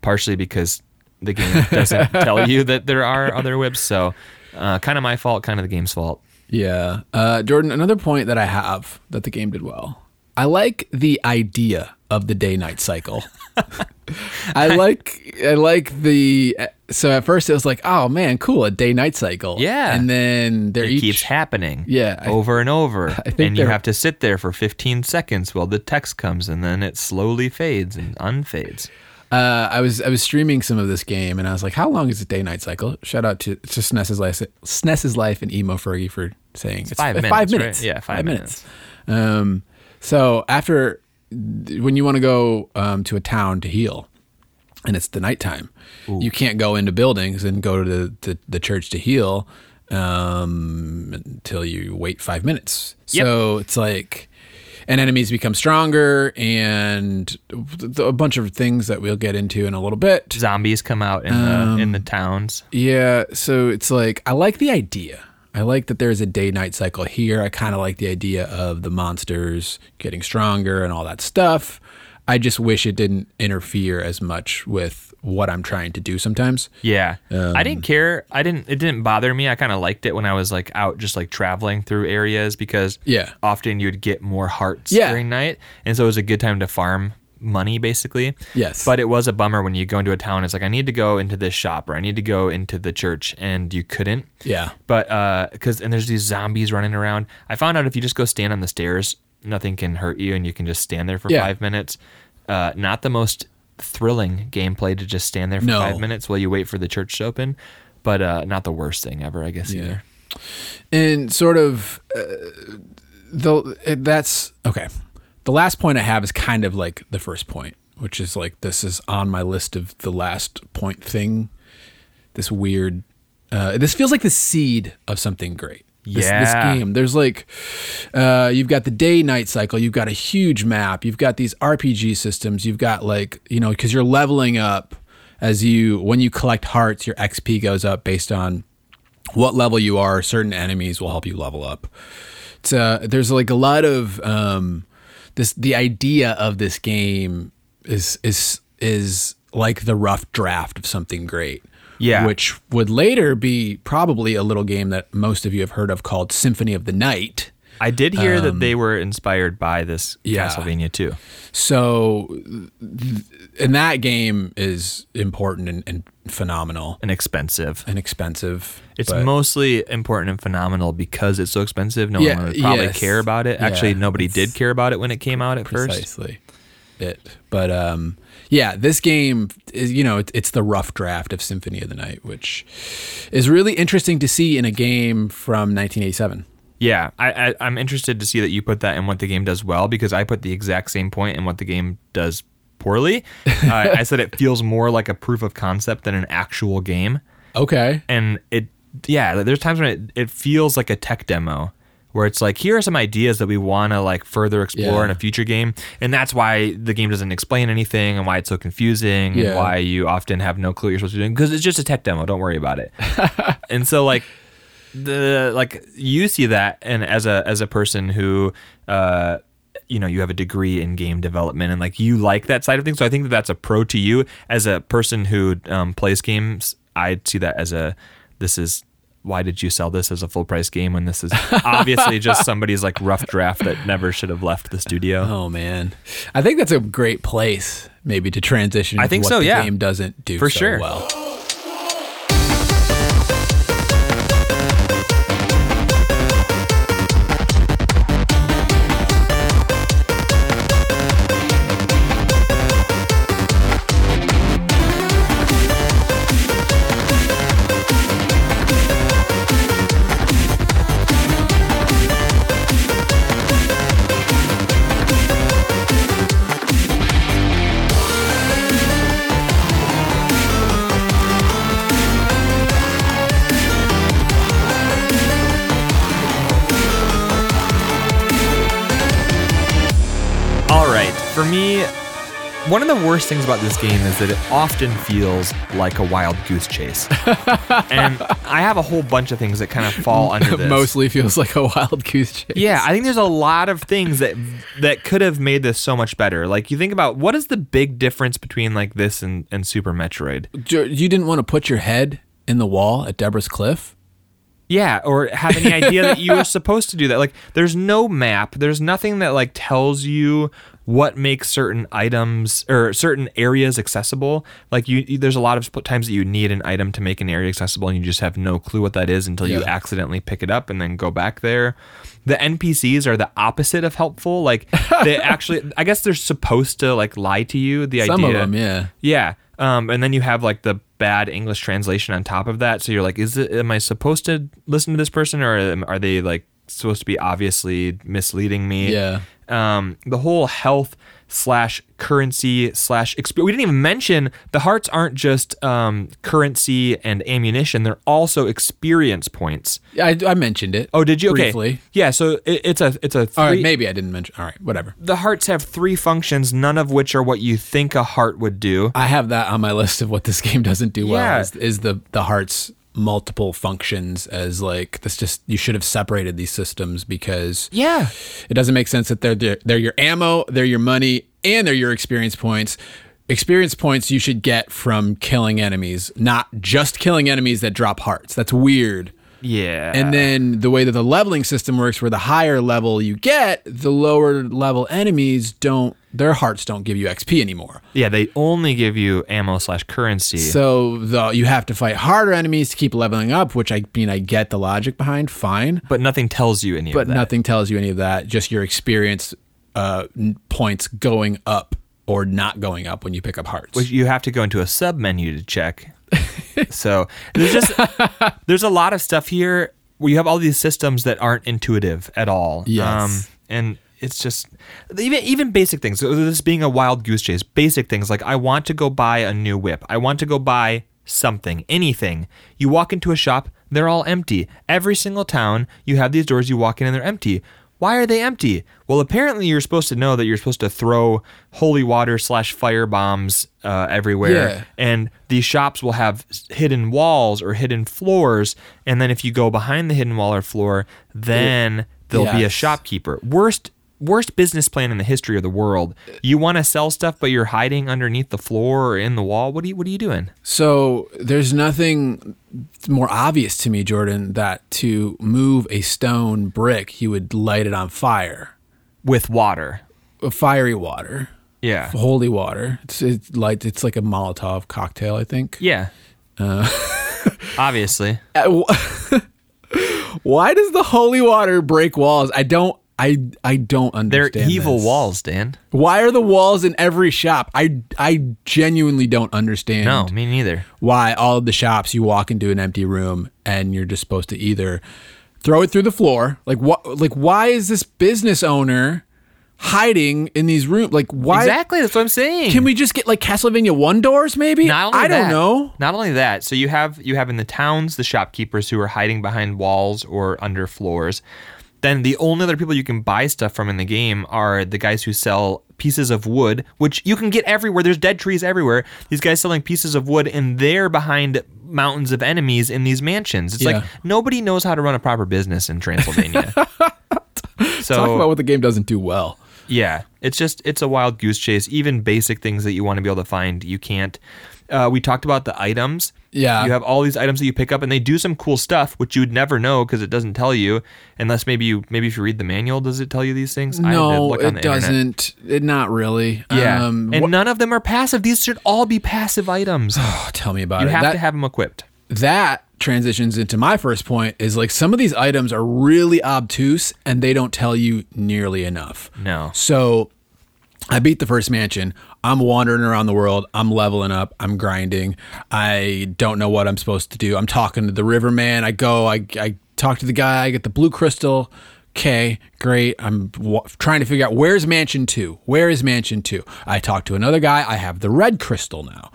[SPEAKER 2] partially because the game doesn't tell you that there are other whips. So, uh, kind of my fault, kind of the game's fault.
[SPEAKER 1] Yeah. Uh, Jordan, another point that I have that the game did well. I like the idea of the day night cycle. I like I like the so at first it was like, oh man, cool, a day night cycle.
[SPEAKER 2] Yeah.
[SPEAKER 1] And then
[SPEAKER 2] It
[SPEAKER 1] each
[SPEAKER 2] keeps happening.
[SPEAKER 1] Yeah, I-
[SPEAKER 2] over and over.
[SPEAKER 1] think
[SPEAKER 2] and you have to sit there for 15 seconds while the text comes, and then it slowly fades and unfades.
[SPEAKER 1] Uh, I was I was streaming some of this game and I was like, how long is the day night cycle? Shout out to, to SNES's life SNES's life and emo Fergie for saying it's,
[SPEAKER 2] five
[SPEAKER 1] uh,
[SPEAKER 2] minutes,
[SPEAKER 1] Five
[SPEAKER 2] right?
[SPEAKER 1] minutes.
[SPEAKER 2] Yeah, five minutes.
[SPEAKER 1] Um, so after when you want to go um, to a town to heal, and it's the nighttime, you can't go into buildings and go to the, the, the church to heal um, until you wait five minutes.
[SPEAKER 2] Yep.
[SPEAKER 1] So it's like, and enemies become stronger, and a bunch of things that we'll get into in a little bit.
[SPEAKER 2] Zombies come out in the um, in the towns.
[SPEAKER 1] Yeah, so it's like I like the idea. I like that there's a day night cycle here. I kind of like the idea of the monsters getting stronger and all that stuff. I just wish it didn't interfere as much with what I'm trying to do sometimes.
[SPEAKER 2] Yeah. I
[SPEAKER 1] Um,
[SPEAKER 2] didn't care. I didn't it didn't bother me. I kind of liked it when I was like out just like traveling through areas because
[SPEAKER 1] Yeah.
[SPEAKER 2] often you'd get more hearts
[SPEAKER 1] Yeah.
[SPEAKER 2] during night. And so it was a good time to farm money basically.
[SPEAKER 1] Yes.
[SPEAKER 2] But it was a bummer when you go into a town it's like I need to go into this shop or I need to go into the church and you couldn't.
[SPEAKER 1] Yeah.
[SPEAKER 2] But uh cuz and there's these zombies running around. I found out if you just go stand on the stairs, nothing can hurt you and you can just stand there for
[SPEAKER 1] Yeah.
[SPEAKER 2] 5 minutes. Uh not the most thrilling gameplay to just stand there for
[SPEAKER 1] No.
[SPEAKER 2] 5 minutes while you wait for the church to open, but uh not the worst thing ever, I guess either.
[SPEAKER 1] And sort of uh, the that's okay. The last point I have is kind of like the first point, which is like this is on my list of the last point thing. This weird. Uh, this feels like the seed of something great. This,
[SPEAKER 2] Yeah.
[SPEAKER 1] this game. There's like, uh, you've got the day night cycle. You've got a huge map. You've got these RPG systems. You've got like you know because you're leveling up as you when you collect hearts, your XP goes up based on what level you are. Certain enemies will help you level up. It's uh, there's like a lot of um, this. The idea of this game is is is like the rough draft of something great.
[SPEAKER 2] Yeah.
[SPEAKER 1] which would later be probably a little game that most of you have heard of called Symphony of the Night.
[SPEAKER 2] I did hear that they were inspired by this
[SPEAKER 1] Um, yeah.
[SPEAKER 2] Castlevania too.
[SPEAKER 1] So, and that game is important and, and phenomenal
[SPEAKER 2] And expensive.
[SPEAKER 1] and expensive.
[SPEAKER 2] It's mostly important and phenomenal because it's so expensive. No
[SPEAKER 1] Yeah,
[SPEAKER 2] one would probably
[SPEAKER 1] yes.
[SPEAKER 2] care about it. Actually,
[SPEAKER 1] Yeah,
[SPEAKER 2] nobody did care about it when it came out at first.
[SPEAKER 1] precisely it. But um, yeah, this game is you know it, it's the rough draft of Symphony of the Night, which is really interesting to see in a game from 1987.
[SPEAKER 2] Yeah, I, I, I'm interested to see that you put that in what the game does well because I put the exact same point in what the game does poorly. uh, I said it feels more like a proof of concept than an actual game,
[SPEAKER 1] Okay.
[SPEAKER 2] and it yeah, there's times when it, it feels like a tech demo where it's like here are some ideas that we want to like further explore
[SPEAKER 1] Yeah.
[SPEAKER 2] in a future game, and that's why the game doesn't explain anything and why it's so confusing
[SPEAKER 1] Yeah.
[SPEAKER 2] and why you often have no clue what you're supposed to be doing because it's just a tech demo. Don't worry about it. and so like the like you see that and as a as a person who uh you know you have a degree in game development and like you like that side of things so i think that that's a pro to you as a person who um, plays games i see that as a this is why did you sell this as a full price game when this is obviously just somebody's like rough draft that never should have left the studio
[SPEAKER 1] Oh man, I think that's a great place maybe to transition.
[SPEAKER 2] I think so,
[SPEAKER 1] The
[SPEAKER 2] yeah.
[SPEAKER 1] game doesn't do
[SPEAKER 2] For
[SPEAKER 1] so
[SPEAKER 2] sure.
[SPEAKER 1] well.
[SPEAKER 2] One of the worst things about this game is that it often feels like a wild goose chase. and I have a whole bunch of things that kind of fall under this.
[SPEAKER 1] Mostly feels like a wild goose chase.
[SPEAKER 2] Yeah, I think there's a lot of things that that could have made this so much better. Like you think about what is the big difference between like this and, and Super Metroid?
[SPEAKER 1] You didn't want to put your head in the wall at Deborah's Cliff.
[SPEAKER 2] Yeah, or have any idea that you were supposed to do that. Like there's no map. There's nothing that like tells you what makes certain items or certain areas accessible. Like you there's a lot of times that you need an item to make an area accessible and you just have no clue what that is until you accidentally pick it up and then go back there. The NPCs are the opposite of helpful. Like they actually I guess they're supposed to like lie to you. The
[SPEAKER 1] Some
[SPEAKER 2] idea
[SPEAKER 1] of them, yeah.
[SPEAKER 2] yeah. Um, and then you have like the bad English translation on top of that. So you're like, is it, am I supposed to listen to this person or am- are they like supposed to be obviously misleading me?
[SPEAKER 1] Yeah.
[SPEAKER 2] Um, the whole health slash currency slash exp- we didn't even mention the hearts aren't just um, currency and ammunition they're also experience points
[SPEAKER 1] Yeah, I, I mentioned it.
[SPEAKER 2] oh did you okay
[SPEAKER 1] Briefly.
[SPEAKER 2] yeah so it, it's a it's a three,
[SPEAKER 1] All right, maybe I didn't mention. All right, whatever.
[SPEAKER 2] the hearts have three functions none of which are what you think a heart would do
[SPEAKER 1] I have that on my list of what this game doesn't do well.
[SPEAKER 2] Yeah.
[SPEAKER 1] Is, is the the heart's multiple functions as like this? Just you should have separated these systems because
[SPEAKER 2] yeah
[SPEAKER 1] it doesn't make sense that they're they're, they're your ammo, they're your money, and they're your experience points. Experience points you should get from killing enemies, not just killing enemies that drop hearts. That's weird.
[SPEAKER 2] yeah
[SPEAKER 1] And then the way that the leveling system works, where the higher level you get, the lower level enemies don't, their hearts don't give you XP anymore.
[SPEAKER 2] Yeah, they only give you ammo slash currency.
[SPEAKER 1] So the, you have to fight harder enemies to keep leveling up, which I mean, I get the logic behind, fine.
[SPEAKER 2] but nothing tells you any
[SPEAKER 1] But
[SPEAKER 2] of that.
[SPEAKER 1] nothing tells you any of that. Just your experience uh, points going up or not going up when you pick up hearts.
[SPEAKER 2] Which you have to go into a sub menu to check. so there's just there's a lot of stuff here where you have all these systems that aren't intuitive at all. Um,
[SPEAKER 1] Yes.
[SPEAKER 2] and it's just even even basic things. This being a wild goose chase, basic things like I want to go buy a new whip. I want to go buy something, anything. You walk into a shop, they're all empty. Every single town, you have these doors. You walk in and they're empty. Why are they empty? Well, apparently you're supposed to know that you're supposed to throw holy water slash fire bombs uh, everywhere,
[SPEAKER 1] Yeah.
[SPEAKER 2] and these shops will have hidden walls or hidden floors. And then if you go behind the hidden wall or floor, then there'll be a shopkeeper. Worst worst business plan in the history of the world. You want to sell stuff, but you're hiding underneath the floor or in the wall. What are you What are you doing?
[SPEAKER 1] So there's nothing more obvious to me, Jordan, that to move a stone brick, you would light it on fire,
[SPEAKER 2] With water.
[SPEAKER 1] Uh, fiery water,
[SPEAKER 2] Yeah.
[SPEAKER 1] holy water. It's it's like it's like a Molotov cocktail, I think.
[SPEAKER 2] Yeah. Obviously.
[SPEAKER 1] Uh, wh- Why does the holy water break walls? I don't. I I don't understand.
[SPEAKER 2] They're evil
[SPEAKER 1] this.
[SPEAKER 2] walls, Dan.
[SPEAKER 1] Why are the walls in every shop? I I genuinely don't understand.
[SPEAKER 2] No, me neither.
[SPEAKER 1] why all of the shops you walk into an empty room and you're just supposed to either throw it through the floor like what like why is this business owner hiding in these rooms like why
[SPEAKER 2] exactly. That's what I'm saying.
[SPEAKER 1] can we just get like Castlevania one doors maybe
[SPEAKER 2] Not only
[SPEAKER 1] I don't know
[SPEAKER 2] Not only that, so you have you have in the towns the shopkeepers who are hiding behind walls or under floors. Then the only other people you can buy stuff from in the game are the guys who sell pieces of wood, which you can get everywhere. There's dead trees everywhere. These guys selling pieces of wood, and they're behind mountains of enemies in these mansions. It's
[SPEAKER 1] Yeah.
[SPEAKER 2] like nobody knows how to run a proper business in Transylvania. so
[SPEAKER 1] talk about what the game doesn't do well
[SPEAKER 2] yeah, it's just it's a wild goose chase. Even basic things that you want to be able to find, you can't. Uh, we talked about the items.
[SPEAKER 1] Yeah.
[SPEAKER 2] you have all these items that you pick up, and they do some cool stuff, which you would never know because it doesn't tell you unless maybe you maybe if you read the manual, does it tell you these things? I had to
[SPEAKER 1] no it doesn't it not really
[SPEAKER 2] Yeah,
[SPEAKER 1] um
[SPEAKER 2] and
[SPEAKER 1] what-
[SPEAKER 2] none of them are passive. These should all be passive items.
[SPEAKER 1] oh, tell me about
[SPEAKER 2] you
[SPEAKER 1] it You
[SPEAKER 2] have
[SPEAKER 1] That-
[SPEAKER 2] to have them equipped.
[SPEAKER 1] that transitions into my first point is like some of these items are really obtuse and they don't tell you nearly enough
[SPEAKER 2] No.
[SPEAKER 1] So I beat the first mansion. I'm wandering around the world. I'm leveling up. I'm grinding. I don't know what I'm supposed to do. I'm talking to the riverman. I go, I, I talk to the guy. I get the blue crystal. Okay, great. I'm w- trying to figure out where's mansion two? Where is mansion two? I talk to another guy. I have the red crystal now.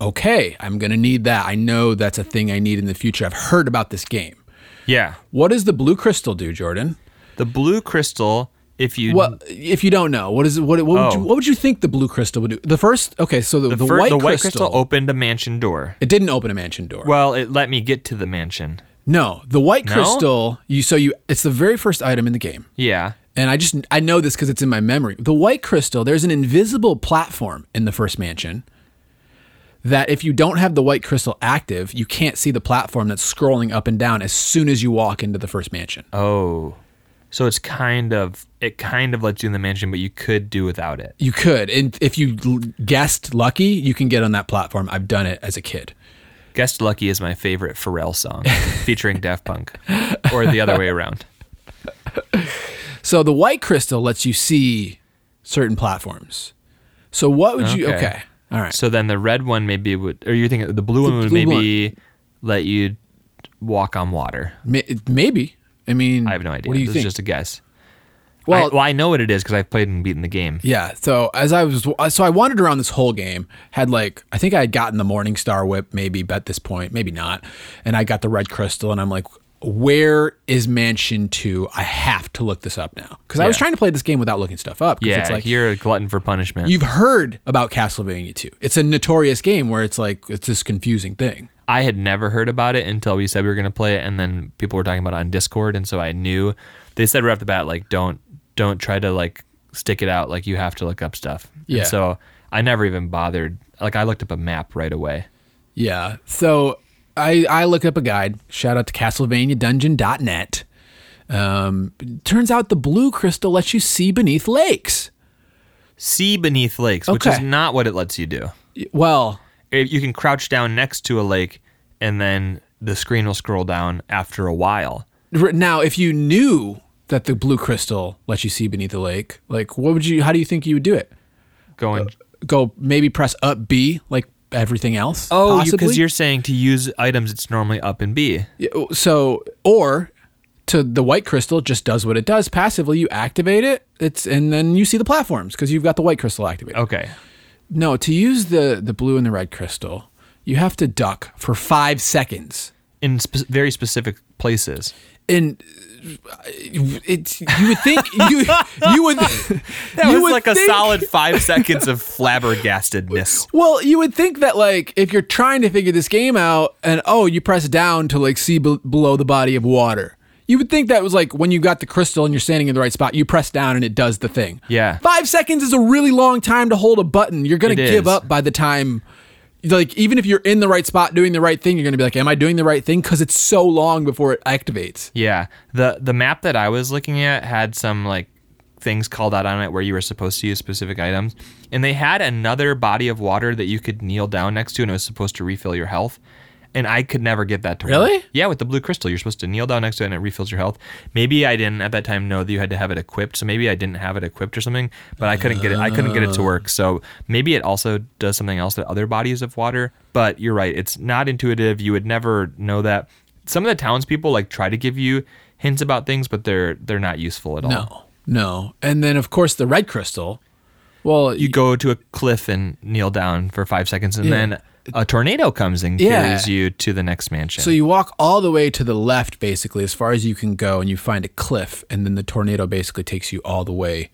[SPEAKER 1] Okay, I'm going to need that. I know that's a thing I need in the future. I've heard about this game.
[SPEAKER 2] Yeah,
[SPEAKER 1] What does the blue crystal do, Jordan?
[SPEAKER 2] the blue crystal. If you
[SPEAKER 1] Well, if you don't know, what is? What, what, would you,
[SPEAKER 2] Oh.
[SPEAKER 1] what would you think the blue crystal would do? The first, okay, so the, the,
[SPEAKER 2] fir-
[SPEAKER 1] white,
[SPEAKER 2] the white
[SPEAKER 1] crystal,
[SPEAKER 2] crystal opened a mansion door.
[SPEAKER 1] it didn't open a mansion door.
[SPEAKER 2] Well, it let me get to the mansion.
[SPEAKER 1] no, the white
[SPEAKER 2] No?
[SPEAKER 1] crystal. You so you it's the very first item in the game,
[SPEAKER 2] Yeah.
[SPEAKER 1] and I just I know this because it's in my memory. The white crystal. There's an invisible platform in the first mansion. That if you don't have the white crystal active, you can't see the platform that's scrolling up and down as soon as you walk into the first mansion.
[SPEAKER 2] Oh. So it's kind of it kind of lets you in the mansion, but you could do without it.
[SPEAKER 1] You could, and if you guessed lucky, you can get on that platform. I've done it as a kid.
[SPEAKER 2] Guest Lucky is my favorite Pharrell song featuring Daft Punk. Or the other way around.
[SPEAKER 1] So the white crystal lets you see certain platforms. So what would you?
[SPEAKER 2] Okay.
[SPEAKER 1] Okay, all right.
[SPEAKER 2] So then the red one maybe would or you think the blue one would
[SPEAKER 1] blue
[SPEAKER 2] maybe let you walk on water.
[SPEAKER 1] Maybe. I mean,
[SPEAKER 2] I have no idea.
[SPEAKER 1] What do you
[SPEAKER 2] this
[SPEAKER 1] think?
[SPEAKER 2] is just a guess.
[SPEAKER 1] Well,
[SPEAKER 2] I, well, I know what it is because I've played and beaten the game.
[SPEAKER 1] yeah. So as I was, so I wandered around this whole game. Had like, I think I had gotten the Morning Star Whip, maybe at this point, maybe not. And I got the red crystal, and I'm like, where is Mansion Two? I have to look this up now because I was trying to play this game without looking stuff up.
[SPEAKER 2] Yeah,
[SPEAKER 1] it's like
[SPEAKER 2] you're a glutton for punishment.
[SPEAKER 1] you've heard about Castlevania Two. It's a notorious game where it's like it's this confusing thing.
[SPEAKER 2] I had never heard about it until we said we were going to play it, and then people were talking about it on Discord, and so I knew. They said right off the bat, like, don't don't try to like stick it out. Like, you have to look up stuff. And
[SPEAKER 1] Yeah.
[SPEAKER 2] so I never even bothered. Like, I looked up a map right away.
[SPEAKER 1] Yeah. So I I look up a guide. Shout out to CastlevaniaDungeon.net. Um, turns out the blue crystal lets you see beneath lakes.
[SPEAKER 2] See beneath lakes, which is not what it lets you do.
[SPEAKER 1] Well,
[SPEAKER 2] You can crouch down next to a lake, and then the screen will scroll down after a while.
[SPEAKER 1] now if you knew that the blue crystal lets you see beneath the lake, like what would you? How do you think you would do it?
[SPEAKER 2] Going.
[SPEAKER 1] Go maybe press up B like everything else.
[SPEAKER 2] Oh, because you're saying to use items, it's normally up and B.
[SPEAKER 1] Yeah, So, or to the white crystal just does what it does passively. You activate it, it's and then you see the platforms because you've got the white crystal activated.
[SPEAKER 2] Okay.
[SPEAKER 1] No, to use the the blue and the red crystal, you have to duck for five seconds.
[SPEAKER 2] In spe- very specific places.
[SPEAKER 1] And uh, it's you would think you you would
[SPEAKER 2] That
[SPEAKER 1] you
[SPEAKER 2] was
[SPEAKER 1] would
[SPEAKER 2] like a solid five seconds of flabbergastedness.
[SPEAKER 1] Well, you would think that like if you're trying to figure this game out and oh, you press down to like see be- below the body of water. You would think that was like when you got the crystal and you're standing in the right spot, you press down and it does the thing.
[SPEAKER 2] Yeah.
[SPEAKER 1] Five seconds is a really long time to hold a button. You're gonna
[SPEAKER 2] It
[SPEAKER 1] give
[SPEAKER 2] is.
[SPEAKER 1] up by the time like even if you're in the right spot doing the right thing, you're gonna be like, Am I doing the right thing? Because it's so long before it activates.
[SPEAKER 2] Yeah. The the map that I was looking at had some like things called out on it where you were supposed to use specific items. And they had another body of water that you could kneel down next to and it was supposed to refill your health. And I could never get that to work.
[SPEAKER 1] Really?
[SPEAKER 2] Yeah, with the blue crystal, you're supposed to kneel down next to it and it refills your health. Maybe I didn't at that time know that you had to have it equipped, so maybe I didn't have it equipped or something. But I couldn't get it. I couldn't get it to oh. work. So maybe it also does something else to other bodies of water. But you're right. It's not intuitive. You would never know that. Some of the townspeople like try to give you hints about things, but they're they're not useful at all.
[SPEAKER 1] No. No. And then of course the red crystal. Well,
[SPEAKER 2] You go to a cliff and kneel down for five seconds, and
[SPEAKER 1] Yeah.
[SPEAKER 2] then a tornado comes and
[SPEAKER 1] Yeah.
[SPEAKER 2] carries you to the next mansion.
[SPEAKER 1] So you walk all the way to the left, basically, as far as you can go, and you find a cliff, and then the tornado basically takes you all the way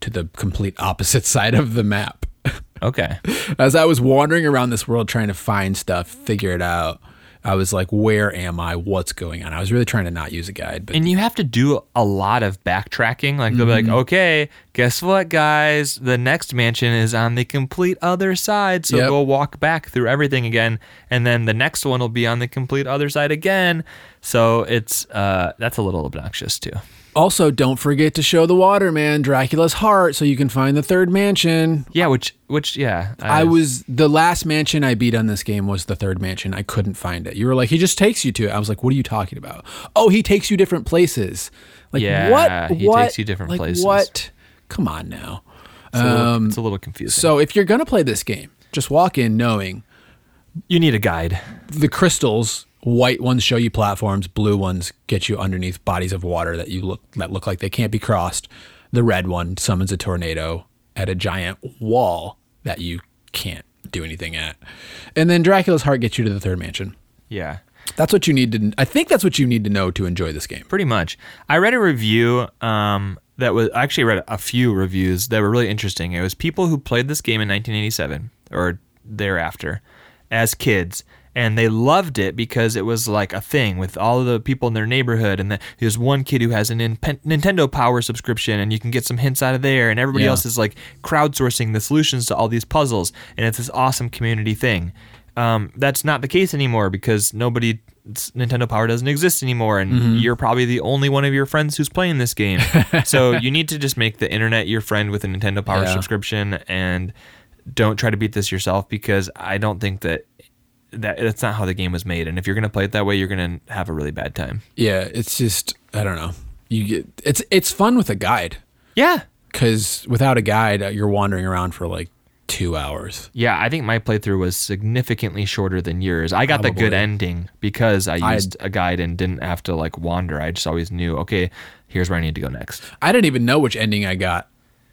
[SPEAKER 1] to the complete opposite side of the map.
[SPEAKER 2] okay.
[SPEAKER 1] As I was wandering around this world trying to find stuff, figure it out, I was like, "Where am I? What's going on?" I was really trying to not use a guide, but
[SPEAKER 2] And you have to do a lot of backtracking. Like they'll be
[SPEAKER 1] Mm-hmm.
[SPEAKER 2] like, okay, guess what, guys? The next mansion is on the complete other side. So
[SPEAKER 1] Yep.
[SPEAKER 2] go walk back through everything again. And then the next one will be on the complete other side again. So it's uh that's a little obnoxious too.
[SPEAKER 1] Also don't forget to show the waterman Dracula's heart, so you can find the third mansion.
[SPEAKER 2] Yeah, which which yeah.
[SPEAKER 1] I was the last mansion I beat on this game was the third mansion. I couldn't find it. You were like, he just takes you to it. I was like, what are you talking about? Oh, he takes you different places. Like
[SPEAKER 2] Yeah,
[SPEAKER 1] what?
[SPEAKER 2] he
[SPEAKER 1] what?
[SPEAKER 2] takes you different
[SPEAKER 1] like,
[SPEAKER 2] places.
[SPEAKER 1] What? Come on now.
[SPEAKER 2] it's, a little, um, it's a little confusing.
[SPEAKER 1] So if you're gonna play this game, just walk in knowing
[SPEAKER 2] you need a guide.
[SPEAKER 1] the crystals. White ones show you platforms. Blue ones get you underneath bodies of water that you look that look like they can't be crossed. The red one summons a tornado at a giant wall that you can't do anything at. And then Dracula's heart gets you to the third mansion.
[SPEAKER 2] Yeah.
[SPEAKER 1] That's what you need to. I think that's what you need to know to enjoy this game.
[SPEAKER 2] Pretty much. I read a review um, that was I actually read a few reviews that were really interesting. It was people who played this game in 1987 or thereafter as kids, and they loved it because it was like a thing with all of the people in their neighborhood. And then there's one kid who has a Nin- Nintendo Power subscription, and you can get some hints out of there. And everybody
[SPEAKER 1] Yeah.
[SPEAKER 2] else is like crowdsourcing the solutions to all these puzzles, and it's this awesome community thing. Um, that's not the case anymore because nobody Nintendo Power doesn't exist anymore, and
[SPEAKER 1] Mm-hmm.
[SPEAKER 2] you're probably the only one of your friends who's playing this game. so you need to just make the internet your friend with a Nintendo Power
[SPEAKER 1] Yeah.
[SPEAKER 2] subscription, and don't try to beat this yourself because I don't think that that that's not how the game was made. And if you're gonna play it that way, you're gonna have a really bad time.
[SPEAKER 1] Yeah, it's just I don't know. You get it's it's fun with a guide
[SPEAKER 2] Yeah,
[SPEAKER 1] because without a guide, uh, you're wandering around for like two hours.
[SPEAKER 2] yeah. I think my playthrough was significantly shorter than yours. I got the good ending because I used a guide and didn't have to like wander. I just always knew, okay, here's where I need to go next.
[SPEAKER 1] I didn't even know which ending I got.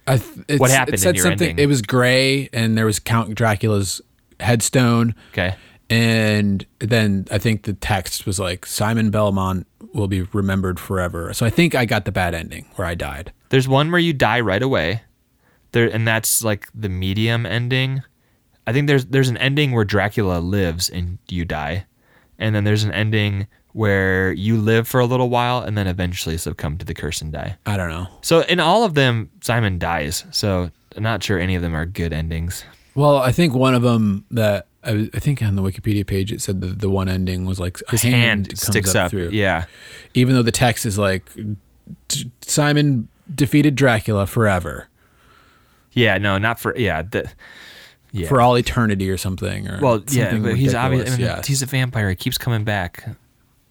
[SPEAKER 1] I th- it's,
[SPEAKER 2] What happened
[SPEAKER 1] It said
[SPEAKER 2] in your
[SPEAKER 1] something.
[SPEAKER 2] ending?
[SPEAKER 1] It was gray, and there was Count Dracula's headstone.
[SPEAKER 2] Okay.
[SPEAKER 1] And then I think the text was like Simon Belmont will be remembered forever. So I think I got the bad ending where I died.
[SPEAKER 2] There's one where you die right away. There and that's like the medium ending. I think there's there's an ending where Dracula lives and you die. And then there's an ending where you live for a little while and then eventually succumb to the curse and die.
[SPEAKER 1] I don't know.
[SPEAKER 2] So in all of them Simon dies. So I'm not sure any of them are good endings.
[SPEAKER 1] Well, I think one of them that I, I think on the Wikipedia page it said that the one ending was like
[SPEAKER 2] His hand, sticks up.
[SPEAKER 1] through.
[SPEAKER 2] Yeah.
[SPEAKER 1] Even though the text is like Simon defeated Dracula forever
[SPEAKER 2] Yeah, no, not for yeah, the, yeah.
[SPEAKER 1] for all eternity or something. Or
[SPEAKER 2] well, yeah,
[SPEAKER 1] something
[SPEAKER 2] but he's obviously I mean,
[SPEAKER 1] yeah.
[SPEAKER 2] he's a vampire. He keeps coming back.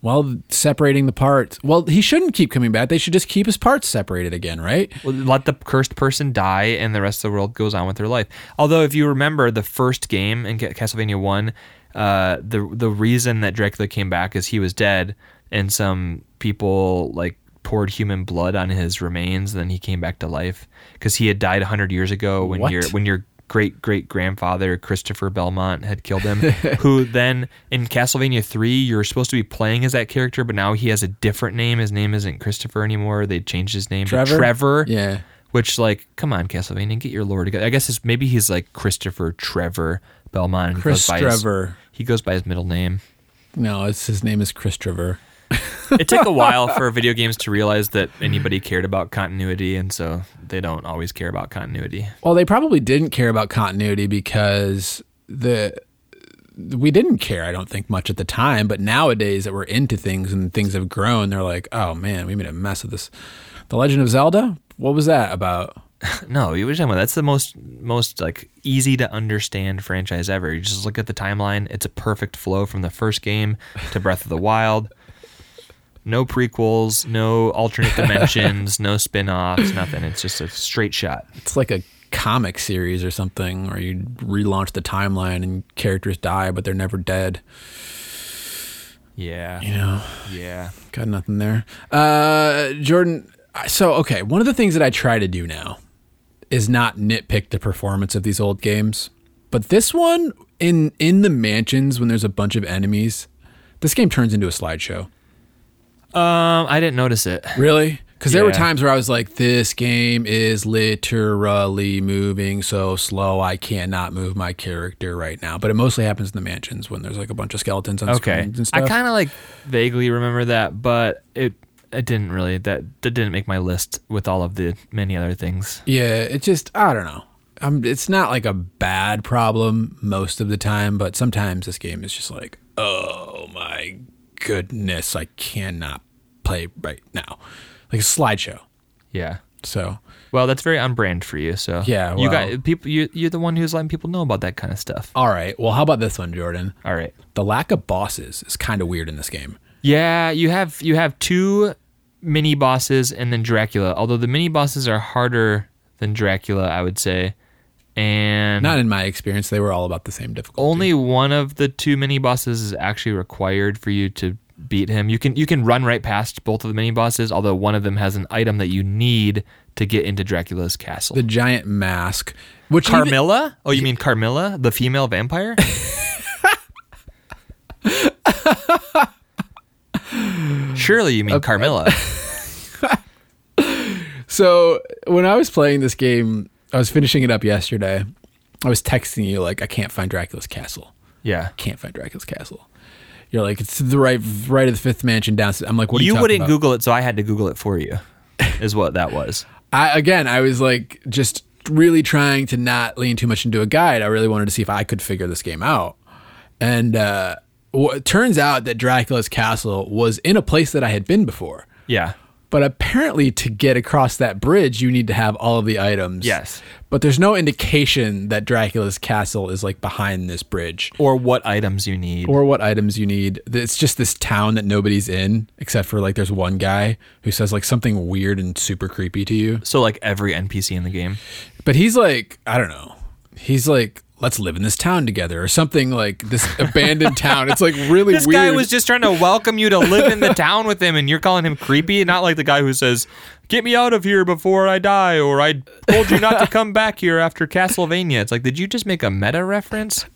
[SPEAKER 1] Well, separating the parts. Well, he shouldn't keep coming back. They should just keep his parts separated again, right?
[SPEAKER 2] Well, let the cursed person die, and the rest of the world goes on with their life. Although, if you remember the first game in Ca- Castlevania One, uh, the the reason that Dracula came back is he was dead. and some people like poured human blood on his remains. And then he came back to life because he had died hundred years ago when
[SPEAKER 1] What?
[SPEAKER 2] your when your great great grandfather Christopher Belmont had killed him. who then in Castlevania three you're supposed to be playing as that character, but now he has a different name. His name isn't Christopher anymore. They changed his name
[SPEAKER 1] Trevor?
[SPEAKER 2] to Trevor.
[SPEAKER 1] Yeah.
[SPEAKER 2] Which like, come on, Castlevania, get your lore together. I guess it's maybe he's like Christopher Trevor Belmont. he
[SPEAKER 1] Chris
[SPEAKER 2] goes by his-
[SPEAKER 1] Trevor.
[SPEAKER 2] he goes by his middle name.
[SPEAKER 1] No, it's his name is Chris Trevor.
[SPEAKER 2] It took a while for video games to realize that anybody cared about continuity, and so they don't always care about continuity.
[SPEAKER 1] Well, they probably didn't care about continuity because the we didn't care. I don't think much at the time, but nowadays that we're into things and things have grown, they're like, "Oh man, we made a mess of this." The Legend of Zelda. What was that about?
[SPEAKER 2] No, you were talking about that's the most most like easy to understand franchise ever. You just look at the timeline; it's a perfect flow from the first game to Breath of the Wild. No prequels, no alternate dimensions, no spin-offs, nothing. It's just a straight shot.
[SPEAKER 1] It's like a comic series or something, or you relaunch the timeline and characters die, but they're never dead.
[SPEAKER 2] Yeah,
[SPEAKER 1] You know.
[SPEAKER 2] yeah.
[SPEAKER 1] Got nothing there. Uh, Jordan, so, okay, one of the things that I try to do now is not nitpick the performance of these old games. But this one, in in the mansions, when there's a bunch of enemies, this game turns into a slideshow.
[SPEAKER 2] Um, I didn't notice it.
[SPEAKER 1] Really? Because there were
[SPEAKER 2] Yeah.
[SPEAKER 1] times where I was like, this game is literally moving so slow, I cannot move my character right now. But it mostly happens in the mansions when there's like a bunch of skeletons on
[SPEAKER 2] Okay,
[SPEAKER 1] screens and
[SPEAKER 2] I
[SPEAKER 1] stuff.
[SPEAKER 2] kind of like vaguely remember that, but it it didn't really that that didn't make my list with all of the many other things.
[SPEAKER 1] Yeah, it just I don't know. Um, it's not like a bad problem most of the time, but sometimes this game is just like, oh my goodness, I cannot play right now, like a slideshow.
[SPEAKER 2] Yeah.
[SPEAKER 1] So
[SPEAKER 2] Well, that's very on brand for you. So
[SPEAKER 1] Yeah,
[SPEAKER 2] you got people. You, you're the one who's letting people know about that kind of stuff.
[SPEAKER 1] all right, well, how about this one, Jordan?
[SPEAKER 2] All right.
[SPEAKER 1] The lack of bosses is kind of weird in this game.
[SPEAKER 2] Yeah, you have you have two mini bosses and then Dracula. Although the mini bosses are harder than Dracula, I would say. And
[SPEAKER 1] Not in my experience; they were all about the same difficulty.
[SPEAKER 2] only one of the two mini bosses is actually required for you to beat him. You can you can run right past both of the mini bosses, although one of them has an item that you need to get into Dracula's castle.
[SPEAKER 1] the giant mask, which even-
[SPEAKER 2] Carmilla? Oh, you mean Carmilla, the female vampire? Surely you mean Carmilla.
[SPEAKER 1] So when I was playing this game, I was finishing it up yesterday. I was texting you like, I can't find Dracula's castle.
[SPEAKER 2] Yeah.
[SPEAKER 1] Can't find Dracula's castle. You're like, it's the right, right of the fifth mansion downstairs. I'm like, what are you,
[SPEAKER 2] You wouldn't
[SPEAKER 1] about?
[SPEAKER 2] Google it, so I had to Google it for you. Is what that was.
[SPEAKER 1] I, again, I was like, just really trying to not lean too much into a guide. I really wanted to see if I could figure this game out. And uh, well, it turns out that Dracula's castle was in a place that I had been before.
[SPEAKER 2] Yeah.
[SPEAKER 1] But apparently, to get across that bridge, you need to have all of the items.
[SPEAKER 2] Yes.
[SPEAKER 1] But there's no indication that Dracula's castle is like behind this bridge
[SPEAKER 2] Or what items you need.
[SPEAKER 1] or what items you need. It's just this town that nobody's in except for like there's one guy who says like something weird and super creepy to you.
[SPEAKER 2] so like every NPC in the game.
[SPEAKER 1] But he's like, I don't know. He's like, let's live in this town together or something like this abandoned town. It's like really
[SPEAKER 2] This
[SPEAKER 1] weird.
[SPEAKER 2] guy was just trying to welcome you to live in the town with him, and you're calling him creepy. And Not like the guy who says, "Get me out of here before I die," or "I told you not to come back here after Castlevania." It's like, did you just make a meta reference?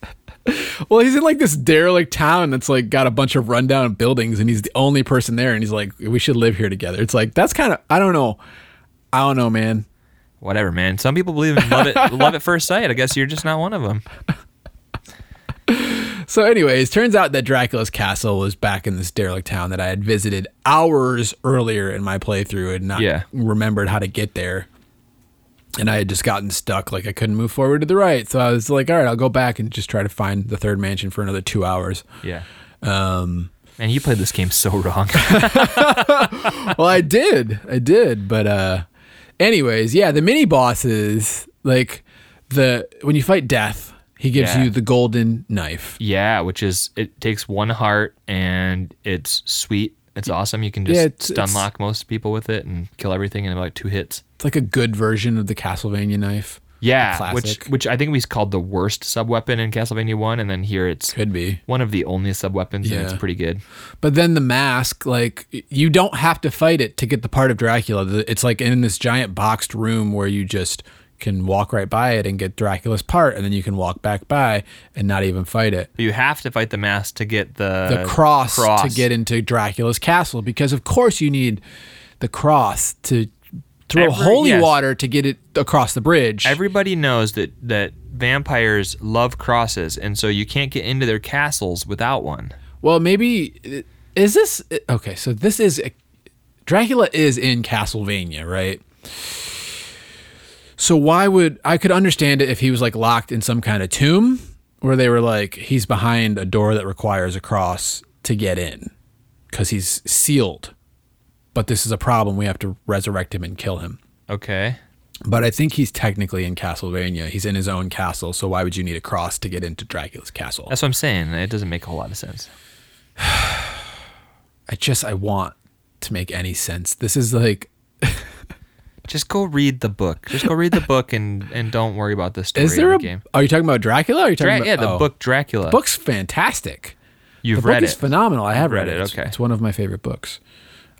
[SPEAKER 1] Well, he's in like this derelict town that's like got a bunch of rundown buildings, and he's the only person there. And he's like, "We should live here together." It's like that's kind of I don't know, I don't know, man.
[SPEAKER 2] Whatever, man. Some people believe in love it, love at first sight. I guess you're just not one of them.
[SPEAKER 1] So, anyways, turns out that Dracula's castle was back in this derelict town that I had visited hours earlier in my playthrough and not
[SPEAKER 2] Yeah.
[SPEAKER 1] remembered how to get there. And I had just gotten stuck, like I couldn't move forward to the right. So I was like, all right, I'll go back and just try to find the third mansion for another two hours.
[SPEAKER 2] Yeah.
[SPEAKER 1] Um,
[SPEAKER 2] Man, you played this game so wrong.
[SPEAKER 1] well, I did, I did, but uh, anyways, yeah, the mini bosses, like the when you fight Death, he gives
[SPEAKER 2] Yeah.
[SPEAKER 1] you the golden knife.
[SPEAKER 2] yeah, which is it takes one heart and it's sweet. It's awesome. You can just
[SPEAKER 1] Yeah, it's-
[SPEAKER 2] stun
[SPEAKER 1] it's-
[SPEAKER 2] lock most people with it and kill everything in about two hits.
[SPEAKER 1] It's like a good version of the Castlevania knife.
[SPEAKER 2] Yeah, which which I think we called the worst sub weapon in Castlevania One, and then here it's
[SPEAKER 1] Could be.
[SPEAKER 2] one of the only sub weapons, and it's pretty good.
[SPEAKER 1] But then the mask, like you don't have to fight it to get the part of Dracula. It's like in this giant boxed room where you just can walk right by it and get Dracula's part, and then you can walk back by and not even fight it.
[SPEAKER 2] You have to fight the mask to get the
[SPEAKER 1] The cross, to get into Dracula's castle because of course you need the cross to throw
[SPEAKER 2] Every-
[SPEAKER 1] holy
[SPEAKER 2] yes.
[SPEAKER 1] water to get it across the bridge.
[SPEAKER 2] Everybody knows that that vampires love crosses, and so you can't get into their castles without one.
[SPEAKER 1] Well, maybe is this okay? So this is Dracula is in Castlevania, right? So why would I could understand it if he was like locked in some kind of tomb where they were like he's behind a door that requires a cross to get in because he's sealed. But this is a problem. We have to resurrect him and kill him.
[SPEAKER 2] Okay.
[SPEAKER 1] But I think he's technically in Castlevania. He's in his own castle. So why would you need a cross to get into Dracula's castle?
[SPEAKER 2] That's what I'm saying. It doesn't make a whole lot of sense.
[SPEAKER 1] I just I want to make any sense. This is like
[SPEAKER 2] Just go read the book. Just go read the book and and don't worry about the story
[SPEAKER 1] is there a
[SPEAKER 2] of the game.
[SPEAKER 1] Are you talking about Dracula? Or are you talking
[SPEAKER 2] Dra-
[SPEAKER 1] about
[SPEAKER 2] yeah, the
[SPEAKER 1] oh.
[SPEAKER 2] book Dracula.
[SPEAKER 1] book's fantastic.
[SPEAKER 2] You've
[SPEAKER 1] the
[SPEAKER 2] read
[SPEAKER 1] book
[SPEAKER 2] it.
[SPEAKER 1] phenomenal. I have read,
[SPEAKER 2] read
[SPEAKER 1] it. It's-
[SPEAKER 2] okay.
[SPEAKER 1] It's one of my favorite books.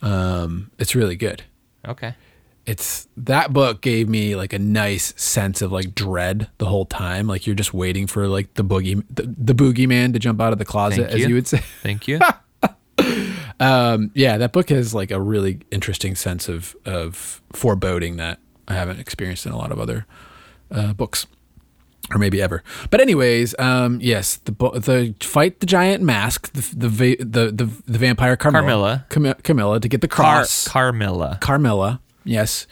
[SPEAKER 1] Um it's really good.
[SPEAKER 2] okay.
[SPEAKER 1] It's that book gave me like a nice sense of like dread the whole time. Like you're just waiting for like the boogie the, the boogeyman to jump out of the closet
[SPEAKER 2] Thank
[SPEAKER 1] as
[SPEAKER 2] you.
[SPEAKER 1] you would say.
[SPEAKER 2] Thank you.
[SPEAKER 1] Um, yeah, that book has like a really interesting sense of of foreboding that I haven't experienced in a lot of other uh, books, or maybe ever. But anyways, um, yes, the the fight the giant mask, the the the the, the vampire Carmilla, Cam- Camilla to get the
[SPEAKER 2] Car-
[SPEAKER 1] cross,
[SPEAKER 2] Carmilla.
[SPEAKER 1] Carmilla, yes,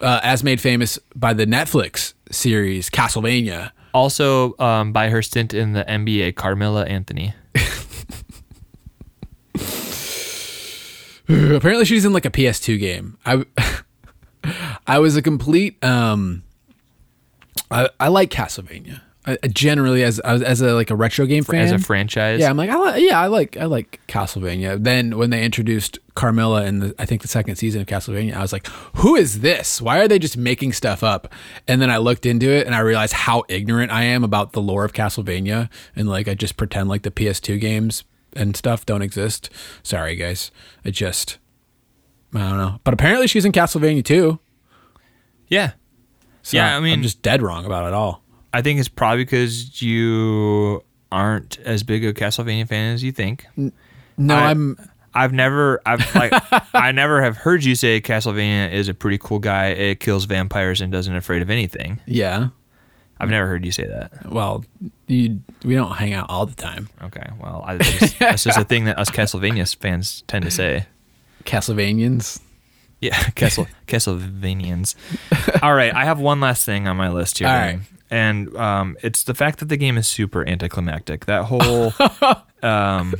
[SPEAKER 1] uh, as made famous by the Netflix series Castlevania.
[SPEAKER 2] Also, um, by her stint in the NBA, Carmilla Anthony.
[SPEAKER 1] Apparently, she's in like a PS2 game. I I was a complete. Um, I I like Castlevania. I, I generally, as as a like a retro game fan,
[SPEAKER 2] As a franchise.
[SPEAKER 1] yeah, I'm like, I like, yeah, I like, I like Castlevania. Then when they introduced Carmilla in the, I think the second season of Castlevania, I was like, who is this? Why are they just making stuff up? And then I looked into it and I realized how ignorant I am about the lore of Castlevania, and like I just pretend like the PS2 games and stuff don't exist. Sorry, guys. I just, I don't know. But apparently she's in Castlevania too.
[SPEAKER 2] Yeah.
[SPEAKER 1] So
[SPEAKER 2] Yeah, I mean-
[SPEAKER 1] I'm just dead wrong about it all.
[SPEAKER 2] I think it's probably because you aren't as big a Castlevania fan as you think.
[SPEAKER 1] No,
[SPEAKER 2] I-
[SPEAKER 1] I'm.
[SPEAKER 2] I've never, I've like, I never have heard you say Castlevania is a pretty cool guy. It kills vampires and doesn't afraid of anything.
[SPEAKER 1] Yeah.
[SPEAKER 2] I've never heard you say that.
[SPEAKER 1] Well, you, we don't hang out all the time.
[SPEAKER 2] Okay, well, I, that's, just, that's just a thing that us Castlevania fans tend to say.
[SPEAKER 1] Castlevanians.
[SPEAKER 2] Yeah, Castle Castlevanians. All right, I have one last thing on my list here,
[SPEAKER 1] All right.
[SPEAKER 2] and um, it's the fact that the game is super anticlimactic. That whole, um,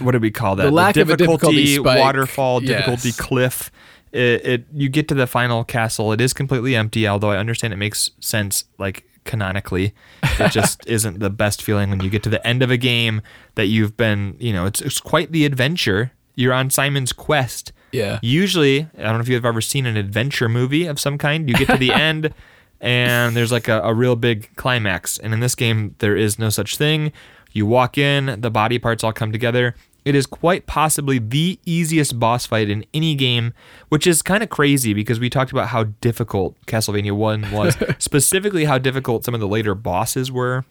[SPEAKER 2] what do we call that?
[SPEAKER 1] The lack of a difficulty
[SPEAKER 2] waterfall, difficulty
[SPEAKER 1] Yes.
[SPEAKER 2] cliff. It, it you get to the final castle. It is completely empty, although I understand it makes sense like canonically. It just isn't the best feeling when you get to the end of a game that you've been, you know, it's it's quite the adventure. You're on Simon's quest.
[SPEAKER 1] Yeah.
[SPEAKER 2] Usually, I don't know if you've ever seen an adventure movie of some kind. You get to the end, and there's like a, a real big climax. And in this game, there is no such thing. You walk in, the body parts all come together. It is quite possibly the easiest boss fight in any game, which is kind of crazy because we talked about how difficult Castlevania 1 was, specifically how difficult some of the later bosses were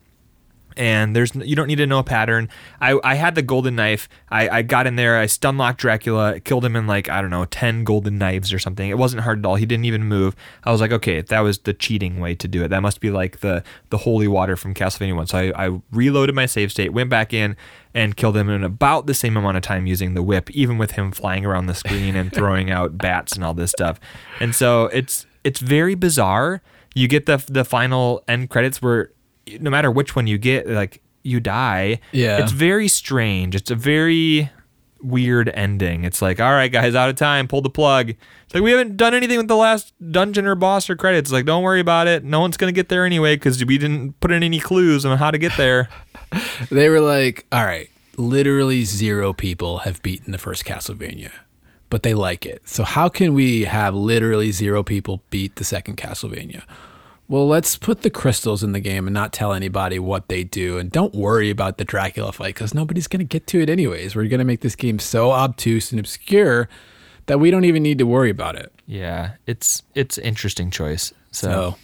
[SPEAKER 2] and there's you don't need to know a pattern. I, I had the golden knife. I, I got in there. I stun locked Dracula. Killed him in like I don't know ten golden knives or something. It wasn't hard at all. He didn't even move. I was like, okay, that was the cheating way to do it. That must be like the the holy water from Castlevania One. So I, I reloaded my save state, went back in, and killed him in about the same amount of time using the whip, even with him flying around the screen and throwing out bats and all this stuff. And so it's it's very bizarre. You get the the final end credits where no matter which one you get, like you die.
[SPEAKER 1] Yeah.
[SPEAKER 2] It's very strange. It's a very weird ending. It's like, all right, guys, out of time, pull the plug. It's like we haven't done anything with the last dungeon or boss or credits. Like, don't worry about it. No one's gonna get there anyway because we didn't put in any clues on how to get there.
[SPEAKER 1] They were like, all right, literally zero people have beaten the first Castlevania, but they like it. So how can we have literally zero people beat the second Castlevania? Well, let's put the crystals in the game and not tell anybody what they do. And don't worry about the Dracula fight because nobody's going to get to it anyways. We're going to make this game so obtuse and obscure that we don't even need to worry about it.
[SPEAKER 2] Yeah, it's it's interesting choice. So,
[SPEAKER 1] So,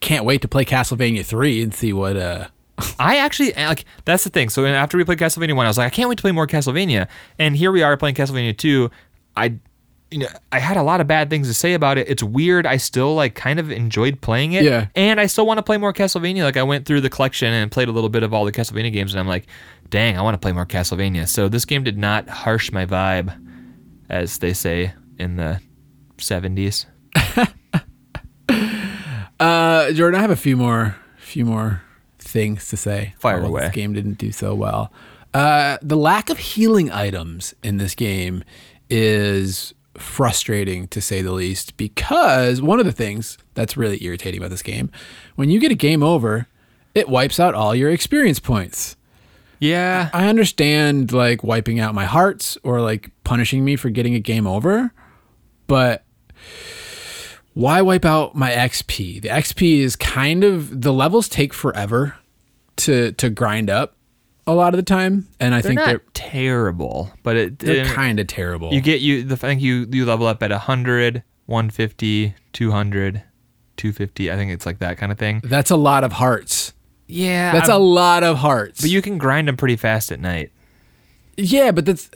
[SPEAKER 1] can't wait to play Castlevania 3 and see what, uh,
[SPEAKER 2] I actually like that's the thing. So after we played Castlevania one, I was like, I can't wait to play more Castlevania. And here we are playing Castlevania two. I, you know, I had a lot of bad things to say about it. It's weird. I still like kind of enjoyed playing it.
[SPEAKER 1] Yeah.
[SPEAKER 2] And I still want to play more Castlevania. Like I went through the collection and played a little bit of all the Castlevania games, and I'm like, dang, I want to play more Castlevania. So this game did not harsh my vibe, as they say in the 70s.
[SPEAKER 1] Uh, Jordan, I have a few more, few more things to say.
[SPEAKER 2] Fire away.
[SPEAKER 1] This game didn't do so well. Uh, the lack of healing items in this game is frustrating to say the least. Because one of the things that's really irritating about this game, when you get a game over, it wipes out all your experience points.
[SPEAKER 2] Yeah.
[SPEAKER 1] I understand like wiping out my hearts or like punishing me for getting a game over, but why wipe out my XP? The XP is kind of the levels take forever to to grind up a lot of the time, and I
[SPEAKER 2] They're
[SPEAKER 1] think they're
[SPEAKER 2] terrible, but it,
[SPEAKER 1] they're
[SPEAKER 2] it-
[SPEAKER 1] kind of terrible.
[SPEAKER 2] You get you the I think you you level up at 100, 150, 200, 250. I think it's like that kind of thing.
[SPEAKER 1] That's a lot of hearts.
[SPEAKER 2] Yeah,
[SPEAKER 1] That's a lot of hearts.
[SPEAKER 2] but you can grind them pretty fast at night.
[SPEAKER 1] yeah, but that's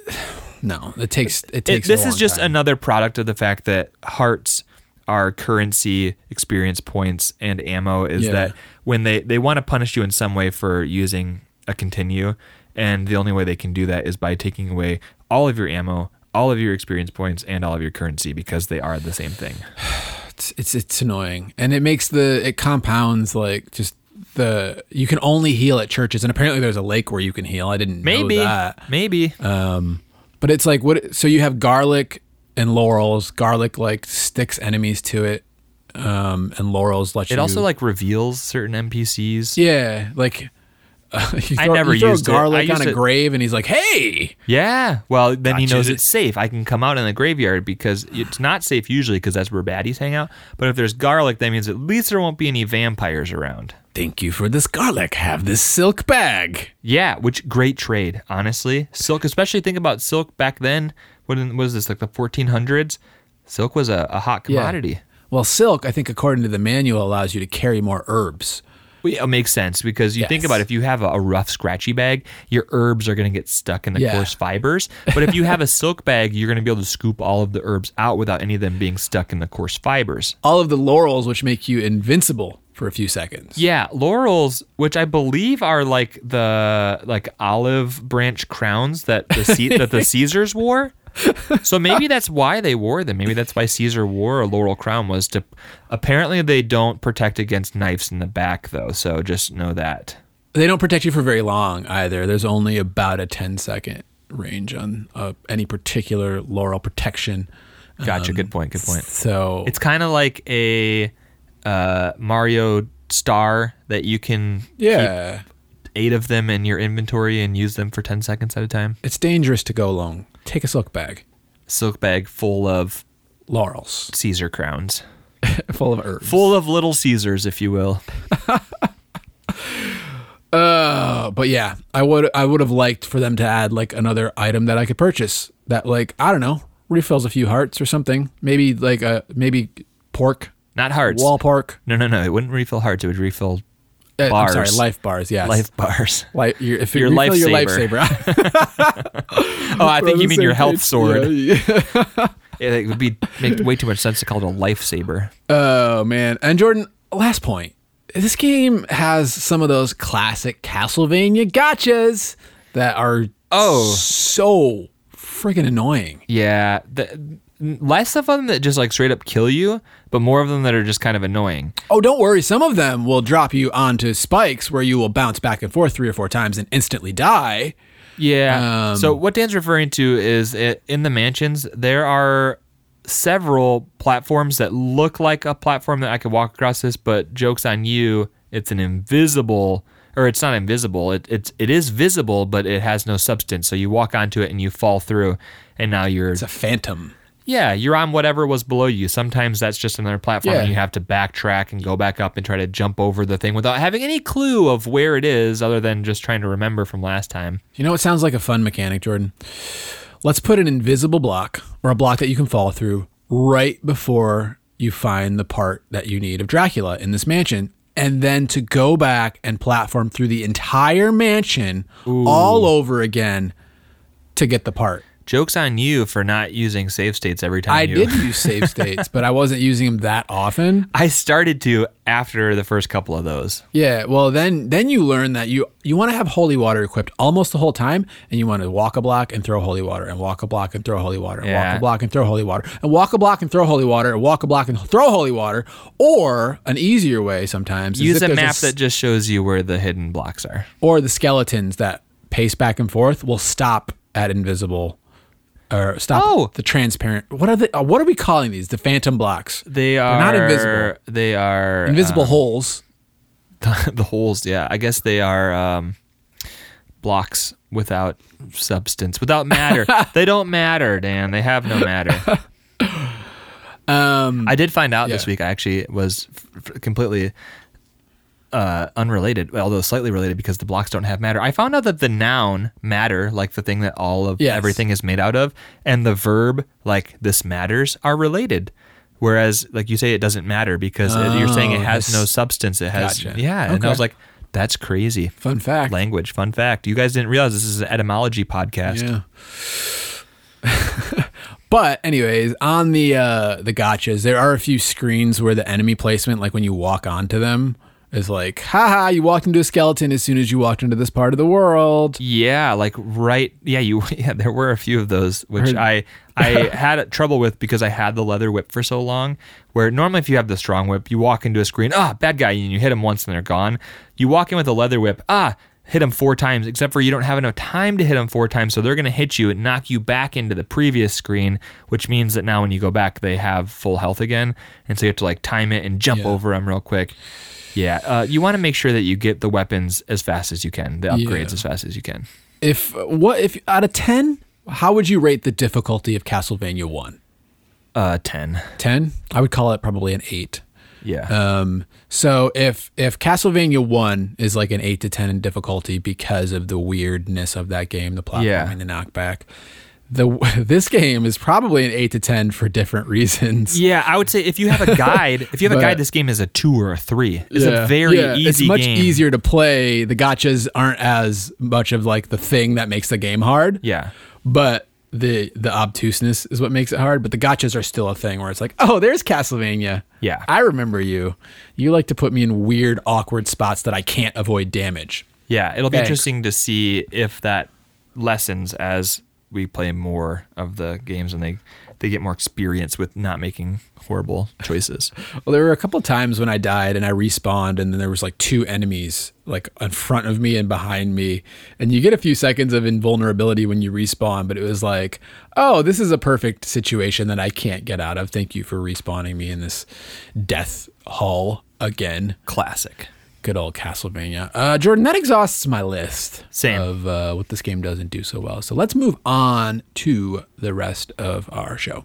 [SPEAKER 1] no. It takes it
[SPEAKER 2] It-
[SPEAKER 1] takes.
[SPEAKER 2] this
[SPEAKER 1] a
[SPEAKER 2] is just
[SPEAKER 1] time.
[SPEAKER 2] another product of the fact that hearts are currency, experience points, and ammo. Is
[SPEAKER 1] Yeah.
[SPEAKER 2] that when they they want to punish you in some way for using a continue, and the only way they can do that is by taking away all of your ammo. All of your experience points and all of your currency because they are the same thing.
[SPEAKER 1] it's, it's it's annoying and it makes the it compounds like just the you can only heal at churches and apparently there's a lake where you can heal i didn't
[SPEAKER 2] Maybe,
[SPEAKER 1] know that
[SPEAKER 2] maybe.
[SPEAKER 1] but it's like what so you have garlic and laurels garlic like sticks enemies to it um and laurels let you
[SPEAKER 2] It also like reveals certain NPCs.
[SPEAKER 1] yeah like uh, you
[SPEAKER 2] I
[SPEAKER 1] throw,
[SPEAKER 2] never
[SPEAKER 1] you throw
[SPEAKER 2] used it.
[SPEAKER 1] Garlic on a
[SPEAKER 2] it-
[SPEAKER 1] grave and he's like hey
[SPEAKER 2] Yeah. Well, then he
[SPEAKER 1] Gotcha.
[SPEAKER 2] knows it's safe. I can come out in the graveyard because it's not safe usually because that's where baddies hang out. But if there's garlic, that means at least there won't be any vampires around.
[SPEAKER 1] thank you for this garlic have this silk bag
[SPEAKER 2] Yeah, which great trade, honestly. Silk, especially think about silk back then. What in- was this like the 1400s? Silk was a, a hot
[SPEAKER 1] Yeah.
[SPEAKER 2] commodity.
[SPEAKER 1] well silk i think according to the manual allows you to carry more herbs
[SPEAKER 2] Well, yeah, It makes sense because you think about it, if you have a, a rough, scratchy bag, your herbs are going to get stuck in the
[SPEAKER 1] Yeah.
[SPEAKER 2] coarse fibers. But if you have a silk bag, you're going to be able to scoop all of the herbs out without any of them being stuck in the coarse fibers.
[SPEAKER 1] all of the laurels which make you invincible for a few seconds
[SPEAKER 2] Yeah, laurels, which I believe are like the like olive branch crowns that the that the Caesars wore. So maybe that's why they wore them. Maybe that's why Caesar wore a laurel crown was to. Apparently, they don't protect against knives in the back, though. So just know that.
[SPEAKER 1] They don't protect you for very long either. There's only about a 10 second range on uh, any particular laurel protection.
[SPEAKER 2] Gotcha. good point. Good point.
[SPEAKER 1] So
[SPEAKER 2] It's kind of like a uh, Mario star that you can
[SPEAKER 1] yeah,
[SPEAKER 2] eight of them in your inventory and use them for ten seconds at a time.
[SPEAKER 1] it's dangerous to go alone. Take a silk bag,
[SPEAKER 2] Silk bag full of
[SPEAKER 1] laurels,
[SPEAKER 2] Caesar crowns.
[SPEAKER 1] full of herbs.
[SPEAKER 2] full of little Caesars, if you will.
[SPEAKER 1] Uh, but yeah, I would I would have liked for them to add like another item that I could purchase that like I don't know refills a few hearts or something. Maybe like a maybe pork
[SPEAKER 2] Not hearts.
[SPEAKER 1] wall pork.
[SPEAKER 2] No, no, no. It wouldn't refill hearts. It would refill
[SPEAKER 1] Uh, I'm sorry,
[SPEAKER 2] Bars.
[SPEAKER 1] life bars. Yes,
[SPEAKER 2] life bars.
[SPEAKER 1] Life, your, if
[SPEAKER 2] Your
[SPEAKER 1] you refill your
[SPEAKER 2] lifesaver.
[SPEAKER 1] lifesaver.
[SPEAKER 2] Oh, I think you mean your health sword.
[SPEAKER 1] Yeah, yeah.
[SPEAKER 2] It, it would be make way too much sense to call it a lifesaver.
[SPEAKER 1] Oh man! And Jordan, last point. This game has some of those classic Castlevania gotchas that are
[SPEAKER 2] Oh.
[SPEAKER 1] so freaking annoying.
[SPEAKER 2] Yeah, the, less of them that just like straight up kill you, but more of them that are just kind of annoying.
[SPEAKER 1] Oh, don't worry. Some of them will drop you onto spikes where you will bounce back and forth three or four times and instantly die.
[SPEAKER 2] Yeah.
[SPEAKER 1] Um,
[SPEAKER 2] so what Dan's referring to is it, in the mansions there are several platforms that look like a platform that I could walk across this, but jokes on you, it's an invisible or it's not invisible. It it's it is visible, but it has no substance. So you walk onto it and you fall through, and now you're
[SPEAKER 1] It's a phantom.
[SPEAKER 2] Yeah, you're on whatever was below you. Sometimes that's just another platform
[SPEAKER 1] Yeah.
[SPEAKER 2] and you have to backtrack and go back up and try to jump over the thing without having any clue of where it is other than just trying to remember from last time.
[SPEAKER 1] You know it sounds like a fun mechanic, Jordan? Let's put an invisible block or a block that you can fall through right before you find the part that you need of Dracula in this mansion. And then to go back and platform through the entire mansion all over again to get the part.
[SPEAKER 2] Joke's on you for not using save states every time
[SPEAKER 1] I
[SPEAKER 2] you
[SPEAKER 1] did use save states, but I wasn't using them that often.
[SPEAKER 2] I started to after the first couple of those.
[SPEAKER 1] Yeah, well then then you learn that you you want to have holy water equipped almost the whole time and you want to walk a block and throw holy water and walk a block and throw holy water and walk a block and throw holy water and walk a block and throw holy water and walk a block and throw holy water or an easier way sometimes is
[SPEAKER 2] Use a map
[SPEAKER 1] s-
[SPEAKER 2] that just shows you where the hidden blocks are.
[SPEAKER 1] or the skeletons that pace back and forth will stop at invisible or stop
[SPEAKER 2] Oh.
[SPEAKER 1] the transparent what are the uh, what are we calling these the phantom blocks
[SPEAKER 2] They
[SPEAKER 1] They're not invisible
[SPEAKER 2] They are
[SPEAKER 1] invisible
[SPEAKER 2] um,
[SPEAKER 1] holes
[SPEAKER 2] the holes. Yeah, I guess they are um, blocks without substance, without matter. they don't matter, Dan. They have no matter.
[SPEAKER 1] um
[SPEAKER 2] I did find out this week. I actually was f- completely uh, unrelated, although slightly related because the blocks don't have matter. I found out that the noun matter, like the thing that all of
[SPEAKER 1] Yes.
[SPEAKER 2] everything is made out of, and the verb like this matters are related. Whereas, like you say, it doesn't matter because it- you're saying it
[SPEAKER 1] Oh,
[SPEAKER 2] has no substance. It has,
[SPEAKER 1] Gotcha.
[SPEAKER 2] yeah. And I was like, that's crazy.
[SPEAKER 1] fun fact
[SPEAKER 2] Language, fun fact. You guys didn't realize this is an etymology podcast.
[SPEAKER 1] Yeah. but anyways, on the uh the gotchas, there are a few screens where the enemy placement, like when you walk onto them, is like, haha, you walked into a skeleton as soon as you walked into this part of the world.
[SPEAKER 2] Yeah, like right. Yeah, you. Yeah, there were a few of those which I I had trouble with because I had the leather whip for so long. Where normally, if you have the strong whip, you walk into a screen, ah, bad guy, and you hit them once and they're gone. You walk in with a leather whip, ah, hit them four times. Except for you don't have enough time to hit them four times, so they're gonna hit you and knock you back into the previous screen, which means that now when you go back, they have full health again, and so you have to like time it and jump
[SPEAKER 1] Yeah.
[SPEAKER 2] over them real quick. Yeah, uh, you want to make sure that you get the weapons as fast as you can, the upgrades
[SPEAKER 1] Yeah.
[SPEAKER 2] as fast as you can.
[SPEAKER 1] If what if out of ten, how would you rate the difficulty of Castlevania one?
[SPEAKER 2] Uh, ten.
[SPEAKER 1] Ten? I would call it probably an eight.
[SPEAKER 2] Yeah.
[SPEAKER 1] Um, so if if Castlevania one is like an eight to ten in difficulty because of the weirdness of that game, the platforming,
[SPEAKER 2] Yeah.
[SPEAKER 1] the knockback, the this game is probably an eight to ten for different reasons.
[SPEAKER 2] yeah, I would say if you have a guide, if you have a guide, this game is a two or a three. It's
[SPEAKER 1] Yeah.
[SPEAKER 2] a very
[SPEAKER 1] Yeah,
[SPEAKER 2] easy
[SPEAKER 1] It's much
[SPEAKER 2] game.
[SPEAKER 1] easier to play. The gotchas aren't as much of like the thing that makes the game hard.
[SPEAKER 2] Yeah.
[SPEAKER 1] But the the obtuseness is what makes it hard. But the gotchas are still a thing where it's like, oh, there's Castlevania.
[SPEAKER 2] Yeah.
[SPEAKER 1] I remember you. You like to put me in weird, awkward spots that I can't avoid damage.
[SPEAKER 2] Yeah, it'll be
[SPEAKER 1] Thanks.
[SPEAKER 2] interesting to see if that lessens as we play more of the games and they they get more experience with not making horrible choices.
[SPEAKER 1] Well, there were a couple times when I died and I respawned, and then there was like two enemies like in front of me and behind me, and you get a few seconds of invulnerability when you respawn. But it was like, oh, this is a perfect situation that I can't get out of. Thank you for respawning me in this death hall again.
[SPEAKER 2] Classic.
[SPEAKER 1] Good old Castlevania. Uh, Jordan, that exhausts my list
[SPEAKER 2] Same.
[SPEAKER 1] of uh, what this game doesn't do so well. So let's move on to the rest of our show.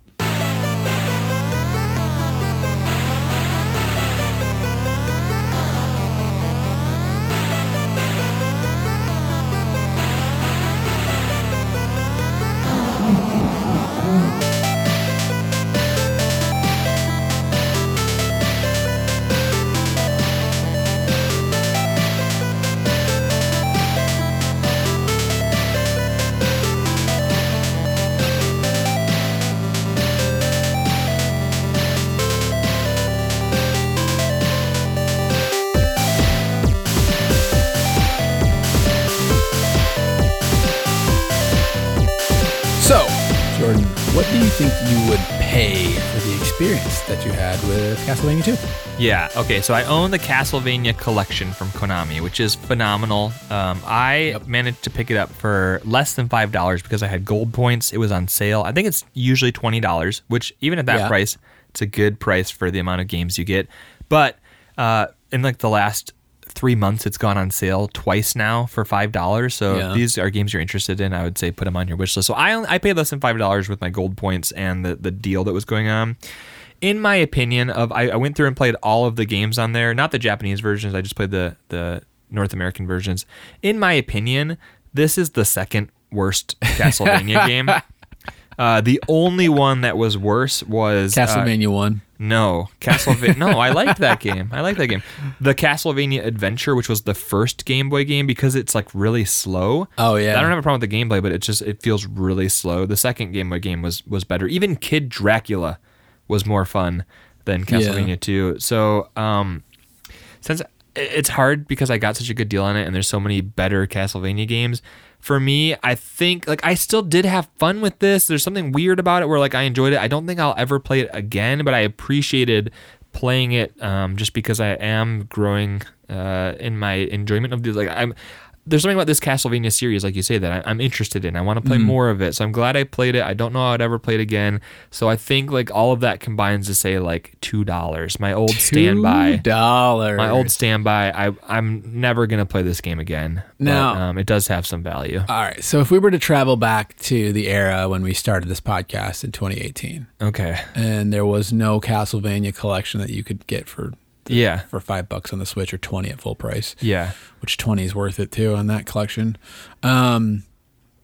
[SPEAKER 2] Yeah. Okay. So I own the Castlevania collection from Konami, which is phenomenal. Um, I managed to pick it up for less than five dollars because I had gold points. It was on sale. I think it's usually twenty dollars, which even at that
[SPEAKER 1] Yeah.
[SPEAKER 2] price, it's a good price for the amount of games you get. But uh, in like the last three months, it's gone on sale twice now for five dollars. So
[SPEAKER 1] Yeah.
[SPEAKER 2] if these are games you're interested in, I would say put them on your wish list. So I only, I paid less than five dollars with my gold points and the the deal that was going on. In my opinion, of I, I went through and played all of the games on there, not the Japanese versions. I just played the the North American versions. In my opinion, this is the second worst Castlevania game. Uh, the only one that was worse was uh,
[SPEAKER 1] Castlevania one.
[SPEAKER 2] no, Castlevania. no, I liked that game. I liked that game. The Castlevania Adventure, which was the first Game Boy game, because it's like really slow.
[SPEAKER 1] Oh, yeah.
[SPEAKER 2] I don't have a problem with the gameplay, but it just it feels really slow. The second Game Boy game was was better. Even Kid Dracula was more fun than Castlevania 2. So, um, since it's hard because I got such a good deal on it, and there's so many better Castlevania games. For me, I think like I still did have fun with this. There's something weird about it where like I enjoyed it. I don't think I'll ever play it again, but I appreciated playing it um, just because I am growing uh, in my enjoyment of these. Like I'm. There's something about this Castlevania series, like you say, that I, I'm interested in. I want to play more of it, so I'm glad I played it. I don't know how I'd ever play it again. So I think like all of that combines to say like two dollars. My old standby.
[SPEAKER 1] dollars.
[SPEAKER 2] My old standby. I I'm never gonna play this game again. but,
[SPEAKER 1] No.
[SPEAKER 2] um, it does have some value.
[SPEAKER 1] All right. So if we were to travel back to the era when we started this podcast in 2018,
[SPEAKER 2] Okay.
[SPEAKER 1] and there was no Castlevania collection that you could get for
[SPEAKER 2] Yeah.
[SPEAKER 1] for five bucks on the Switch or 20 at full price,
[SPEAKER 2] Yeah.
[SPEAKER 1] which 20 is worth it too on that collection. Um,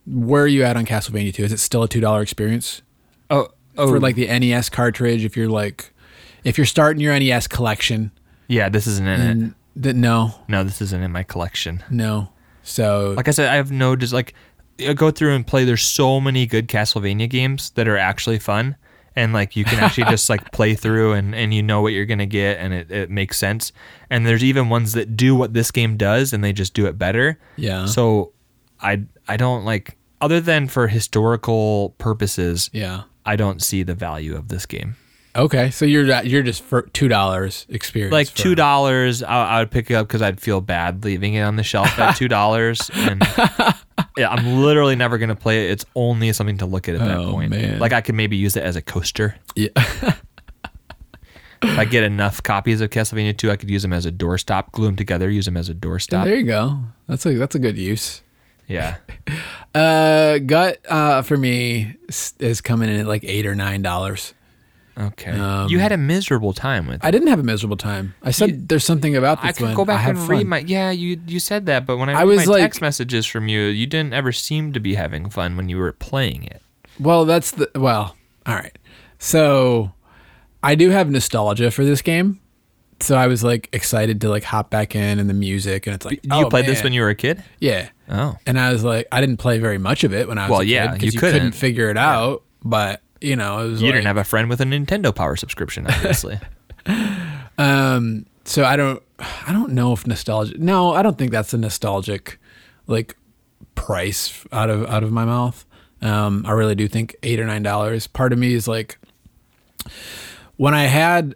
[SPEAKER 1] where are you at on Castlevania 2? Is it still a two dollar experience
[SPEAKER 2] Oh. Oh.
[SPEAKER 1] for like the NES cartridge? If you're like, if you're starting your NES collection,
[SPEAKER 2] yeah. This isn't in it.
[SPEAKER 1] th- no,
[SPEAKER 2] No, this isn't in my collection.
[SPEAKER 1] no. So
[SPEAKER 2] Like I said, I have no just like I go through and play. There's so many good Castlevania games that are actually fun. And like you can actually just like play through and, and you know what you're gonna get and it, it makes sense. And there's even ones that do what this game does and they just do it better.
[SPEAKER 1] yeah,
[SPEAKER 2] So I I don't like other than for historical purposes,
[SPEAKER 1] yeah.
[SPEAKER 2] I don't see the value of this game.
[SPEAKER 1] Okay, so you're you're just for two dollars experience.
[SPEAKER 2] Like two dollars, I, I would pick it up because I'd feel bad leaving it on the shelf at two dollars, and yeah, I'm literally never gonna play it. It's only something to look at at that
[SPEAKER 1] Oh,
[SPEAKER 2] point.
[SPEAKER 1] man.
[SPEAKER 2] Like I could maybe use it as a coaster.
[SPEAKER 1] Yeah.
[SPEAKER 2] If I get enough copies of Castlevania 2, I could use them as a doorstop. Glue them together, use them as a doorstop.
[SPEAKER 1] There you go. That's a that's a good use.
[SPEAKER 2] Yeah.
[SPEAKER 1] Uh, gut uh for me is coming in at like eight or nine dollars.
[SPEAKER 2] Okay.
[SPEAKER 1] Um,
[SPEAKER 2] you had a miserable time with it.
[SPEAKER 1] I didn't have a miserable time. I said there's something about this
[SPEAKER 2] I could
[SPEAKER 1] one.
[SPEAKER 2] go back
[SPEAKER 1] I
[SPEAKER 2] and
[SPEAKER 1] have
[SPEAKER 2] read my yeah. You you said that, but when I
[SPEAKER 1] I
[SPEAKER 2] read
[SPEAKER 1] was
[SPEAKER 2] my
[SPEAKER 1] like-
[SPEAKER 2] text messages from you, you didn't ever seem to be having fun when you were playing it.
[SPEAKER 1] Well, that's the well. All right. So, I do have nostalgia for this game. So I was like excited to like hop back in and the music and it's like
[SPEAKER 2] You
[SPEAKER 1] oh,
[SPEAKER 2] played this when you were a kid?
[SPEAKER 1] yeah.
[SPEAKER 2] Oh,
[SPEAKER 1] And I was like, I didn't play very much of it when I was
[SPEAKER 2] Well,
[SPEAKER 1] a
[SPEAKER 2] yeah,
[SPEAKER 1] kid because
[SPEAKER 2] you
[SPEAKER 1] you, couldn't
[SPEAKER 2] couldn't.
[SPEAKER 1] figure it out. But you know,
[SPEAKER 2] you
[SPEAKER 1] like,
[SPEAKER 2] didn't have a friend with a Nintendo Power subscription, obviously.
[SPEAKER 1] Um, so I don't, I don't know if nostalgia. No, I don't think that's a nostalgic, like, price out of out of my mouth. Um, I really do think eight or nine dollars. Part of me is like, when I had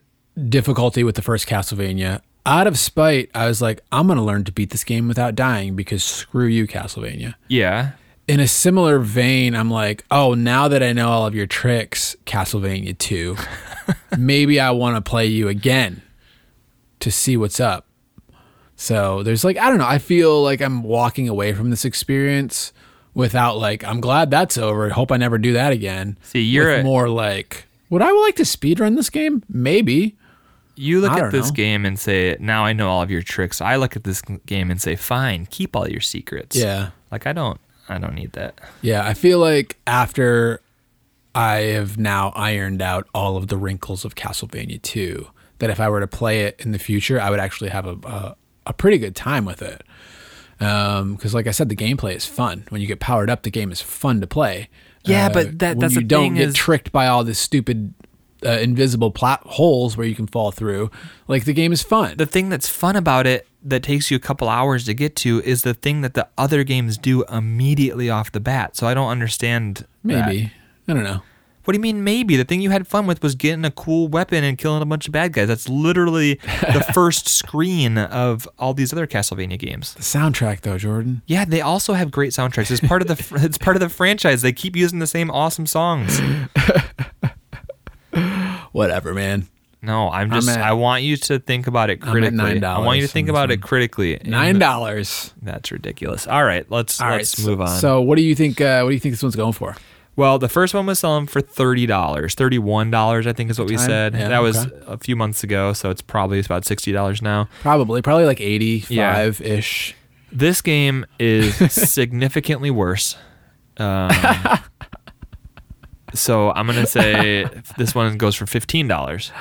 [SPEAKER 1] difficulty with the first Castlevania, out of spite, I was like, I'm gonna learn to beat this game without dying because screw you, Castlevania.
[SPEAKER 2] yeah.
[SPEAKER 1] In a similar vein, I'm like, oh, now that I know all of your tricks, Castlevania 2, maybe I want to play you again to see what's up. So there's like, I don't know, I feel like I'm walking away from this experience without like, I'm glad that's over. I hope I never do that again.
[SPEAKER 2] See, you're a-
[SPEAKER 1] more like, would I like to speedrun this game? Maybe.
[SPEAKER 2] You look at this
[SPEAKER 1] know.
[SPEAKER 2] game and say, "Now I know all of your tricks." I look at this game and say, "Fine, keep all your secrets."
[SPEAKER 1] Yeah.
[SPEAKER 2] Like I don't, I don't need that.
[SPEAKER 1] Yeah, I feel like after I have now ironed out all of the wrinkles of Castlevania 2, that if I were to play it in the future, I would actually have a a, a pretty good time with it. Because, like I said, the gameplay is fun. When you get powered up, the game is fun to play.
[SPEAKER 2] Yeah,
[SPEAKER 1] Uh,
[SPEAKER 2] but that-
[SPEAKER 1] when
[SPEAKER 2] that's
[SPEAKER 1] you
[SPEAKER 2] the
[SPEAKER 1] don't
[SPEAKER 2] thing
[SPEAKER 1] get
[SPEAKER 2] is-
[SPEAKER 1] tricked by all this stupid uh, invisible plat- holes where you can fall through. Like the game is fun.
[SPEAKER 2] The thing that's fun about it that takes you a couple hours to get to is the thing that the other games do immediately off the bat. So I don't understand. that.
[SPEAKER 1] Maybe I don't know.
[SPEAKER 2] What do you mean maybe? The thing you had fun with was getting a cool weapon and killing a bunch of bad guys. That's literally the first screen of all these other Castlevania games.
[SPEAKER 1] The soundtrack though, Jordan.
[SPEAKER 2] Yeah, they also have great soundtracks. It's part of the it's part of the franchise. They keep using the same awesome songs.
[SPEAKER 1] Whatever, man.
[SPEAKER 2] No, I'm
[SPEAKER 1] I'm
[SPEAKER 2] just.
[SPEAKER 1] at-
[SPEAKER 2] I want you to think about it
[SPEAKER 1] at
[SPEAKER 2] critically. I want you to think about
[SPEAKER 1] this
[SPEAKER 2] it critically.
[SPEAKER 1] Nine dollars.
[SPEAKER 2] That's ridiculous. All right, let's
[SPEAKER 1] All right,
[SPEAKER 2] let's move on.
[SPEAKER 1] So, what do you think? Uh, what do you think this one's going for?
[SPEAKER 2] well, the first one was selling for thirty dollars, thirty-one dollars, I think is what we said.
[SPEAKER 1] Yeah,
[SPEAKER 2] that was
[SPEAKER 1] okay.
[SPEAKER 2] a few months ago, so it's probably about sixty dollars now.
[SPEAKER 1] Probably, probably like eighty-five ish.
[SPEAKER 2] This game is significantly worse. Um, so I'm gonna say this one goes for fifteen dollars.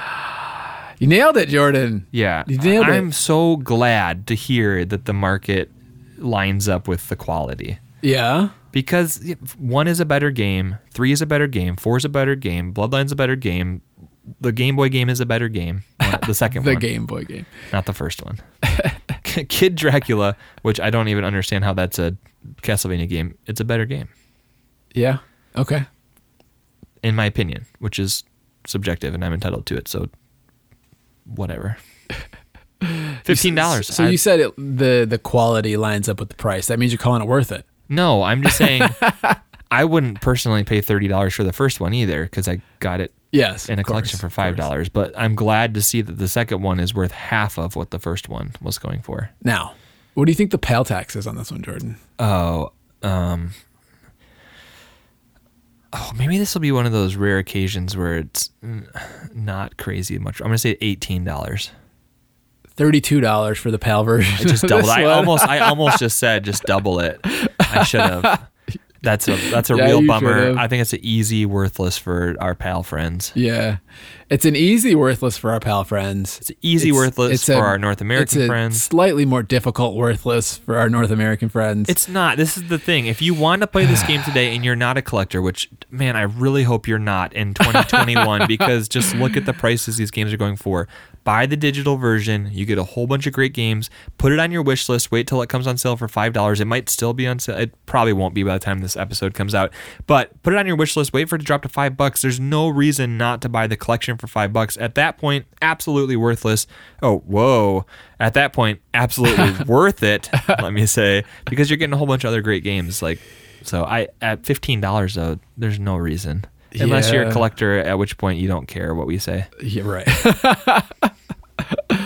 [SPEAKER 1] You nailed it, Jordan.
[SPEAKER 2] Yeah,
[SPEAKER 1] You nailed it.
[SPEAKER 2] I'm so glad to hear that the market lines up with the quality
[SPEAKER 1] Yeah.
[SPEAKER 2] because one is a better game, three is a better game, four is a better game, Bloodline's a better game, the Game Boy game is a better game. The second
[SPEAKER 1] The
[SPEAKER 2] one, The
[SPEAKER 1] Game Boy game.
[SPEAKER 2] not the first one. Kid Dracula, which I don't even understand how that's a Castlevania game. It's a better game,
[SPEAKER 1] Yeah. Okay.
[SPEAKER 2] In my opinion, which is subjective, and I'm entitled to it. So, whatever. Fifteen dollars.
[SPEAKER 1] So you said it, the the quality lines up with the price. That means you're calling it worth it.
[SPEAKER 2] no, I'm just saying. I wouldn't personally pay thirty dollars for the first one either because I got it
[SPEAKER 1] Yes.
[SPEAKER 2] in a
[SPEAKER 1] course,
[SPEAKER 2] collection for five dollars. But I'm glad to see that the second one is worth half of what the first one was going for.
[SPEAKER 1] Now, what do you think the PAL tax is on this one, Jordan?
[SPEAKER 2] Oh, um, oh, maybe this will be one of those rare occasions where it's not crazy much. I'm gonna say eighteen dollars.
[SPEAKER 1] Thirty-two dollars for the PAL version.
[SPEAKER 2] Just
[SPEAKER 1] of
[SPEAKER 2] double.
[SPEAKER 1] this
[SPEAKER 2] I almost, I almost just said just double it. I should have. That's a that's a
[SPEAKER 1] Yeah,
[SPEAKER 2] real bummer.
[SPEAKER 1] should've.
[SPEAKER 2] I think it's an easy worthless for our pal friends.
[SPEAKER 1] Yeah, it's an easy worthless for our pal friends.
[SPEAKER 2] It's easy worthless for our North American
[SPEAKER 1] it's a
[SPEAKER 2] friends.
[SPEAKER 1] Slightly more difficult worthless for our North American friends.
[SPEAKER 2] It's not. This is the thing. If you want to play this game today and you're not a collector, which man, I really hope you're not in 2021 because just look at the prices these games are going for. Buy the digital version. You get a whole bunch of great games. Put it on your wish list. Wait till it comes on sale for five dollars. It might still be on sale. It probably won't be by the time this episode comes out. But put it on your wish list. Wait for it to drop to five bucks. There's no reason not to buy the collection for five bucks. At that point, absolutely worthless. Oh, whoa. At that point, absolutely worth it. Let me say because you're getting a whole bunch of other great games. Like, so I at fifteen dollars though, there's no reason. Unless you're a collector, at which point you don't care what we say.
[SPEAKER 1] Yeah, right.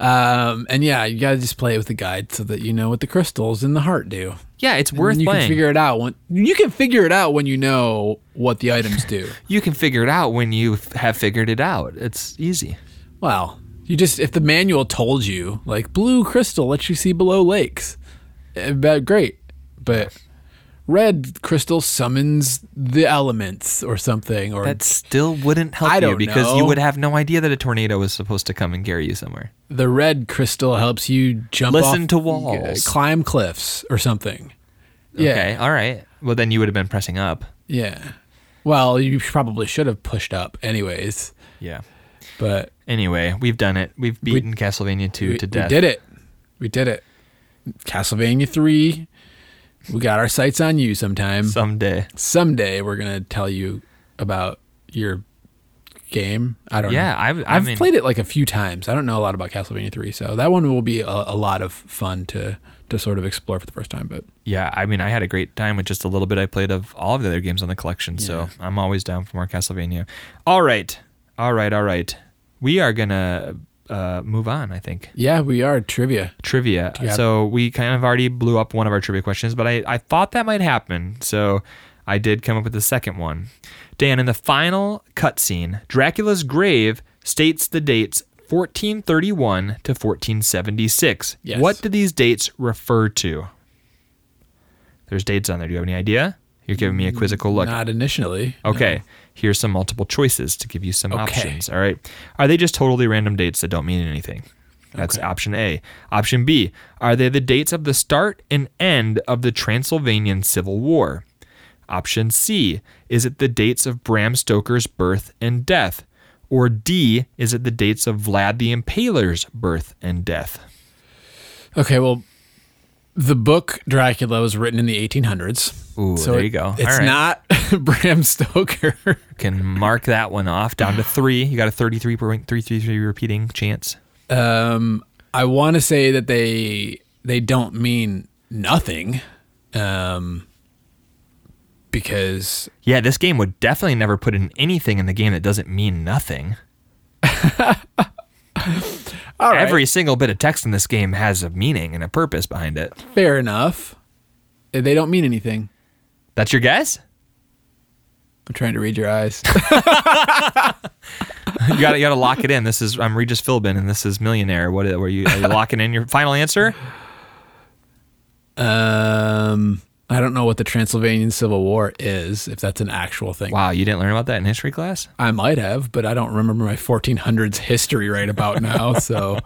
[SPEAKER 1] um, and yeah, you gotta just play it with the guide so that you know what the crystals in the heart do.
[SPEAKER 2] Yeah, it's
[SPEAKER 1] And
[SPEAKER 2] worth
[SPEAKER 1] you
[SPEAKER 2] playing.
[SPEAKER 1] can figure it out when you can figure it out when you know what the items do.
[SPEAKER 2] you can figure it out when you f- have figured it out. It's easy.
[SPEAKER 1] well, you just if the manual told you like blue crystal lets you see below lakes, eh, great, but red crystal summons the elements or something or
[SPEAKER 2] That still wouldn't help
[SPEAKER 1] I
[SPEAKER 2] you
[SPEAKER 1] don't
[SPEAKER 2] because
[SPEAKER 1] know.
[SPEAKER 2] you would have no idea that a tornado was supposed to come and carry you somewhere.
[SPEAKER 1] the red crystal helps you jump
[SPEAKER 2] Listen
[SPEAKER 1] off-
[SPEAKER 2] to walls.
[SPEAKER 1] Uh, climb cliffs or something. Yeah.
[SPEAKER 2] Okay, all right. Well, then you would have been pressing up.
[SPEAKER 1] Yeah. Well, you probably should have pushed up anyways,
[SPEAKER 2] Yeah.
[SPEAKER 1] but
[SPEAKER 2] Anyway, we've done it. We've beaten Castlevania 2
[SPEAKER 1] we,
[SPEAKER 2] to death we
[SPEAKER 1] did it. We did it. Castlevania 3. We got our sights on you sometime.
[SPEAKER 2] Someday.
[SPEAKER 1] Someday we're going to tell you about your game. I don't
[SPEAKER 2] Yeah,
[SPEAKER 1] know.
[SPEAKER 2] I've- I
[SPEAKER 1] I've
[SPEAKER 2] mean-
[SPEAKER 1] played it like a few times. I don't know a lot about Castlevania 3, so that one will be a, a lot of fun to to sort of explore for the first time, but
[SPEAKER 2] Yeah, I mean, I had a great time with just a little bit I played of all of the other games on the collection. So I'm always down for more Castlevania. All right, all right, all right. We are gonna uh, move on. I think
[SPEAKER 1] yeah, we are trivia.
[SPEAKER 2] trivia.
[SPEAKER 1] Yeah.
[SPEAKER 2] So we kind of already blew up one of our trivia questions, but I I thought that might happen. So I did come up with the second one. Dan, in the final cutscene, Dracula's grave states the dates 1431 to 1476.
[SPEAKER 1] Yes.
[SPEAKER 2] What do these dates refer to? There's dates on there. Do you have any idea? You're giving me a quizzical look.
[SPEAKER 1] Not initially.
[SPEAKER 2] Okay. Here's some multiple choices to give you some
[SPEAKER 1] Okay.
[SPEAKER 2] options. All right. Are they just totally random dates that don't mean anything? That's
[SPEAKER 1] Okay.
[SPEAKER 2] option A. Option B. Are they the dates of the start and end of the Transylvanian Civil War? Option C. Is it the dates of Bram Stoker's birth and death? Or D. Is it the dates of Vlad the Impaler's birth and death?
[SPEAKER 1] Okay, well, the book Dracula was written in the 1800s.
[SPEAKER 2] Ooh,
[SPEAKER 1] so
[SPEAKER 2] there
[SPEAKER 1] it-
[SPEAKER 2] you go.
[SPEAKER 1] It's
[SPEAKER 2] right.
[SPEAKER 1] not Bram Stoker.
[SPEAKER 2] Can mark that one off down to three. You got a 33.333 repeating chance.
[SPEAKER 1] um, I want to say that they they don't mean nothing, um, because
[SPEAKER 2] Yeah, this game would definitely never put in anything in the game that doesn't mean nothing.
[SPEAKER 1] All right.
[SPEAKER 2] Every single bit of text in this game has a meaning and a purpose behind it.
[SPEAKER 1] Fair enough. They don't mean anything.
[SPEAKER 2] That's your guess?
[SPEAKER 1] I'm trying to read your eyes.
[SPEAKER 2] you got to you got to lock it in. This is I'm Regis Philbin, and this is Millionaire. What were you, are you locking in your final answer?
[SPEAKER 1] um, I don't know what the Transylvanian Civil War is, if that's an actual thing.
[SPEAKER 2] Wow, you didn't learn about that in history class?
[SPEAKER 1] I might have, but I don't remember my 1400s history right about now, so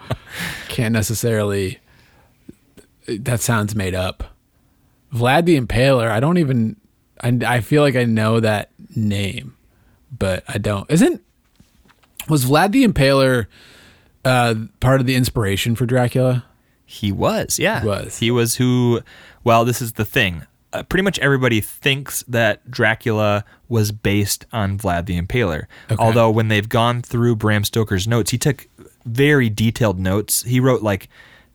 [SPEAKER 1] can't necessarily. That sounds made up. Vlad the Impaler. I don't even. I, I feel like I know that name, but I don't. Isn't was Vlad the Impaler uh, part of the inspiration for Dracula?
[SPEAKER 2] He was, yeah.
[SPEAKER 1] He Was.
[SPEAKER 2] He was who, well, this is the thing. Uh, pretty much everybody thinks that Dracula was based on Vlad the Impaler. Although, when they've gone through Bram Stoker's notes, he took very detailed notes. He wrote like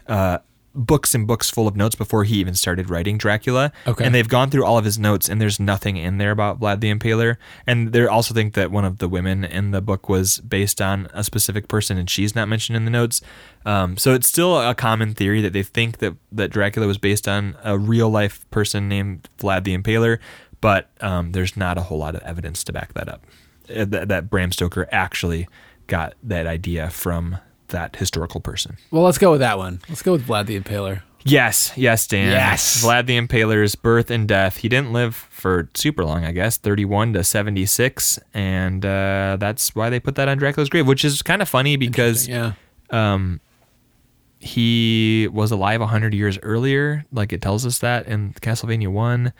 [SPEAKER 2] uh, books and books full of notes before he even started writing Dracula.
[SPEAKER 1] Okay.
[SPEAKER 2] And they've gone through all of his notes, and there's nothing in there about Vlad the Impaler. And they also think that one of the women in the book was based on a specific person, and she's not mentioned in the notes. Um, so it's still a common theory that they think that, that Dracula was based on a real life person named Vlad the Impaler, but um, there's not a whole lot of evidence to back that up. Uh, That, that Bram Stoker actually got that idea from that historical person.
[SPEAKER 1] Well, let's go with that one. Let's go with Vlad the Impaler.
[SPEAKER 2] Yes, yes, Dan.
[SPEAKER 1] Yes.
[SPEAKER 2] Vlad the Impaler's birth and death. He didn't live for super long, I guess, 31 to 76. And uh, that's why they put that on Dracula's grave, which is kind of funny because
[SPEAKER 1] Yeah.
[SPEAKER 2] um, he was alive 100 years earlier. Like it tells us that in Castlevania 1.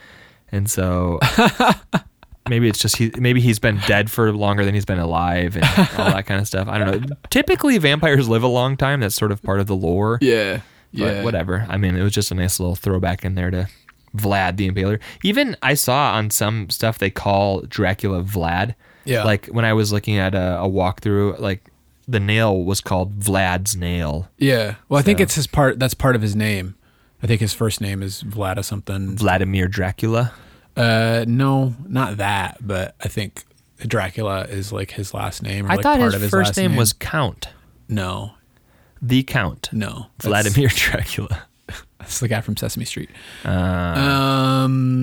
[SPEAKER 2] And so maybe it's just he, maybe he's been dead for longer than he's been alive and all that kind of stuff. I don't know. Typically, vampires live a long time. That's sort of part of the lore.
[SPEAKER 1] Yeah.
[SPEAKER 2] But whatever. I mean, it was just a nice little throwback in there to Vlad the Impaler. Even I saw on some stuff they call Dracula Vlad.
[SPEAKER 1] Yeah.
[SPEAKER 2] Like when I was looking at a, a walkthrough, like the nail was called Vlad's nail.
[SPEAKER 1] Yeah. Well, I think it's his part. That's part of his name. I think his first name is Vlad or something.
[SPEAKER 2] Vladimir Dracula.
[SPEAKER 1] Uh, no, not that. But I think Dracula is like his last name. Or
[SPEAKER 2] I
[SPEAKER 1] like
[SPEAKER 2] thought
[SPEAKER 1] part
[SPEAKER 2] his
[SPEAKER 1] of his
[SPEAKER 2] first
[SPEAKER 1] last
[SPEAKER 2] name, was Count.
[SPEAKER 1] no,
[SPEAKER 2] The Count.
[SPEAKER 1] no.
[SPEAKER 2] Vladimir Dracula.
[SPEAKER 1] That's the guy from Sesame Street.
[SPEAKER 2] Uh,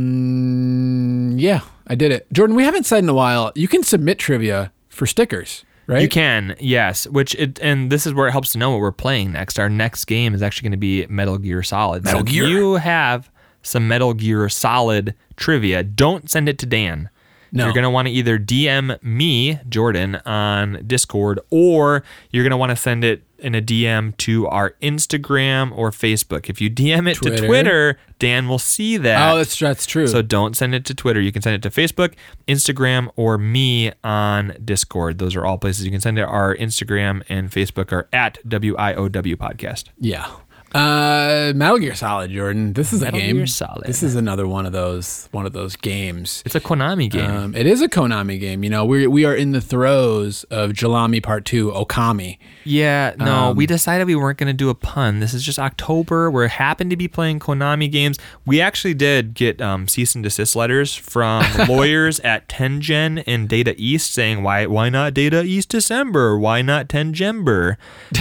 [SPEAKER 1] Um, yeah, I did it. Jordan, we haven't said in a while. You can submit trivia for stickers, right?
[SPEAKER 2] You can, yes. Which it and this is where it helps to know what we're playing next. Our next game is actually going to be Metal Gear Solid.
[SPEAKER 1] Metal
[SPEAKER 2] so
[SPEAKER 1] Gear.
[SPEAKER 2] You have some Metal Gear Solid trivia, don't send it to Dan.
[SPEAKER 1] No.
[SPEAKER 2] You're going to want to either DM me, Jordan, on Discord, or you're going to want to send it in a DM to our Instagram or Facebook. If you DM it
[SPEAKER 1] Twitter.
[SPEAKER 2] to Twitter, Dan will see that.
[SPEAKER 1] Oh, that's that's true.
[SPEAKER 2] So don't send it to Twitter. You can send it to Facebook, Instagram, or me on Discord. Those are all places you can send it. Our Instagram and Facebook are at WIOW Podcast.
[SPEAKER 1] yeah. Uh, Metal Gear Solid, Jordan. This is
[SPEAKER 2] Metal
[SPEAKER 1] a game.
[SPEAKER 2] Gear Solid.
[SPEAKER 1] This is another one of those one of those games.
[SPEAKER 2] It's a Konami game.
[SPEAKER 1] Um, it is a Konami game. You know, we we are in the throes of Jalami Part Two, Okami.
[SPEAKER 2] yeah, no,
[SPEAKER 1] um,
[SPEAKER 2] we decided we weren't going to do a pun. This is just October. We happened to be playing Konami games. We actually did get um, cease and desist letters from lawyers at Tengen and Data East saying why why not Data East December? Why not Tengember?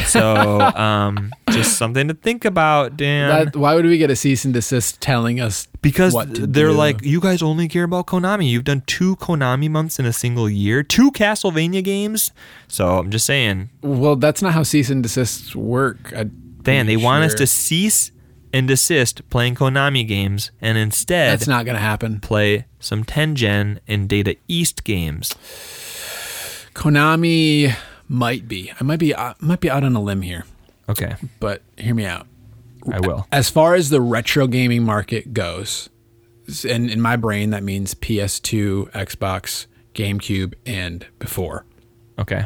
[SPEAKER 2] So um, just something to think about, Dan.
[SPEAKER 1] That, why would we get a cease and desist telling us
[SPEAKER 2] Because they're
[SPEAKER 1] do?
[SPEAKER 2] like, you guys only care about Konami. You've done two Konami months in a single year, two Castlevania games. So I'm just saying,
[SPEAKER 1] Well, that's not how cease and desists work. I,
[SPEAKER 2] Dan, they want us to cease and desist playing Konami games and instead
[SPEAKER 1] That's not going to happen.
[SPEAKER 2] play some Tengen and Data East games.
[SPEAKER 1] Konami might be. I might be. I might be out on a limb here,
[SPEAKER 2] Okay,
[SPEAKER 1] but hear me out.
[SPEAKER 2] I will.
[SPEAKER 1] As far as the retro gaming market goes, and in my brain that means PS2, Xbox, GameCube, and before.
[SPEAKER 2] Okay.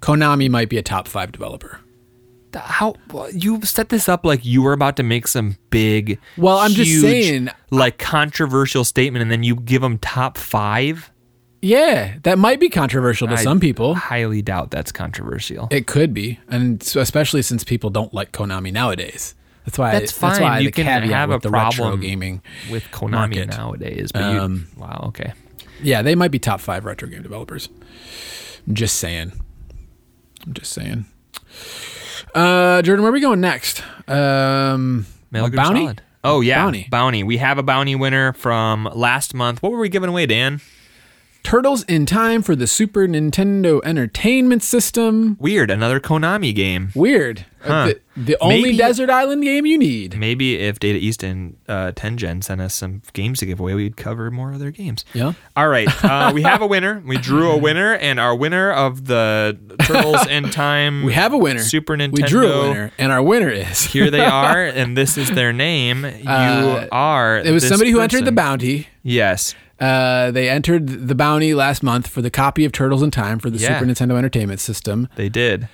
[SPEAKER 1] Konami might be a top five developer.
[SPEAKER 2] How well, you set this up like you were about to make some big,
[SPEAKER 1] Well, I'm just
[SPEAKER 2] huge,
[SPEAKER 1] saying- uh,
[SPEAKER 2] like controversial statement, and then you give them top five.
[SPEAKER 1] Yeah, that might be controversial to
[SPEAKER 2] I
[SPEAKER 1] some people.
[SPEAKER 2] I highly doubt that's controversial.
[SPEAKER 1] It could be, and so especially since people don't like Konami nowadays. That's why.
[SPEAKER 2] That's fine.
[SPEAKER 1] why
[SPEAKER 2] You can have a problem
[SPEAKER 1] gaming.
[SPEAKER 2] with Konami
[SPEAKER 1] market.
[SPEAKER 2] nowadays. But
[SPEAKER 1] Um,
[SPEAKER 2] you, wow, okay.
[SPEAKER 1] Yeah, they might be top five retro game developers. I'm just saying. I'm just saying. Uh, Jordan, where are we going next? Um, bounty.
[SPEAKER 2] Solid. Oh yeah,
[SPEAKER 1] Bounty.
[SPEAKER 2] bounty. We have a bounty winner from last month. What were we giving away, Dan?
[SPEAKER 1] Turtles in Time for the Super Nintendo Entertainment System.
[SPEAKER 2] Weird, another Konami game.
[SPEAKER 1] Weird. Uh,
[SPEAKER 2] Huh.
[SPEAKER 1] The, the only
[SPEAKER 2] Maybe-
[SPEAKER 1] desert island game you need.
[SPEAKER 2] Maybe if Data East and uh, Tengen sent us some games to give away, we'd cover more of their games.
[SPEAKER 1] Yeah.
[SPEAKER 2] All right, uh, we have a winner. We drew a winner, and our winner of the Turtles in Time.
[SPEAKER 1] We have a winner.
[SPEAKER 2] Super Nintendo.
[SPEAKER 1] We drew a winner, and our winner is.
[SPEAKER 2] Here they are, and this is their name. You
[SPEAKER 1] Uh,
[SPEAKER 2] are.
[SPEAKER 1] It was somebody who entered the bounty.
[SPEAKER 2] Yes.
[SPEAKER 1] Uh, they entered the bounty last month for the copy of Turtles in Time for the
[SPEAKER 2] Yeah.
[SPEAKER 1] Super Nintendo Entertainment System.
[SPEAKER 2] They did.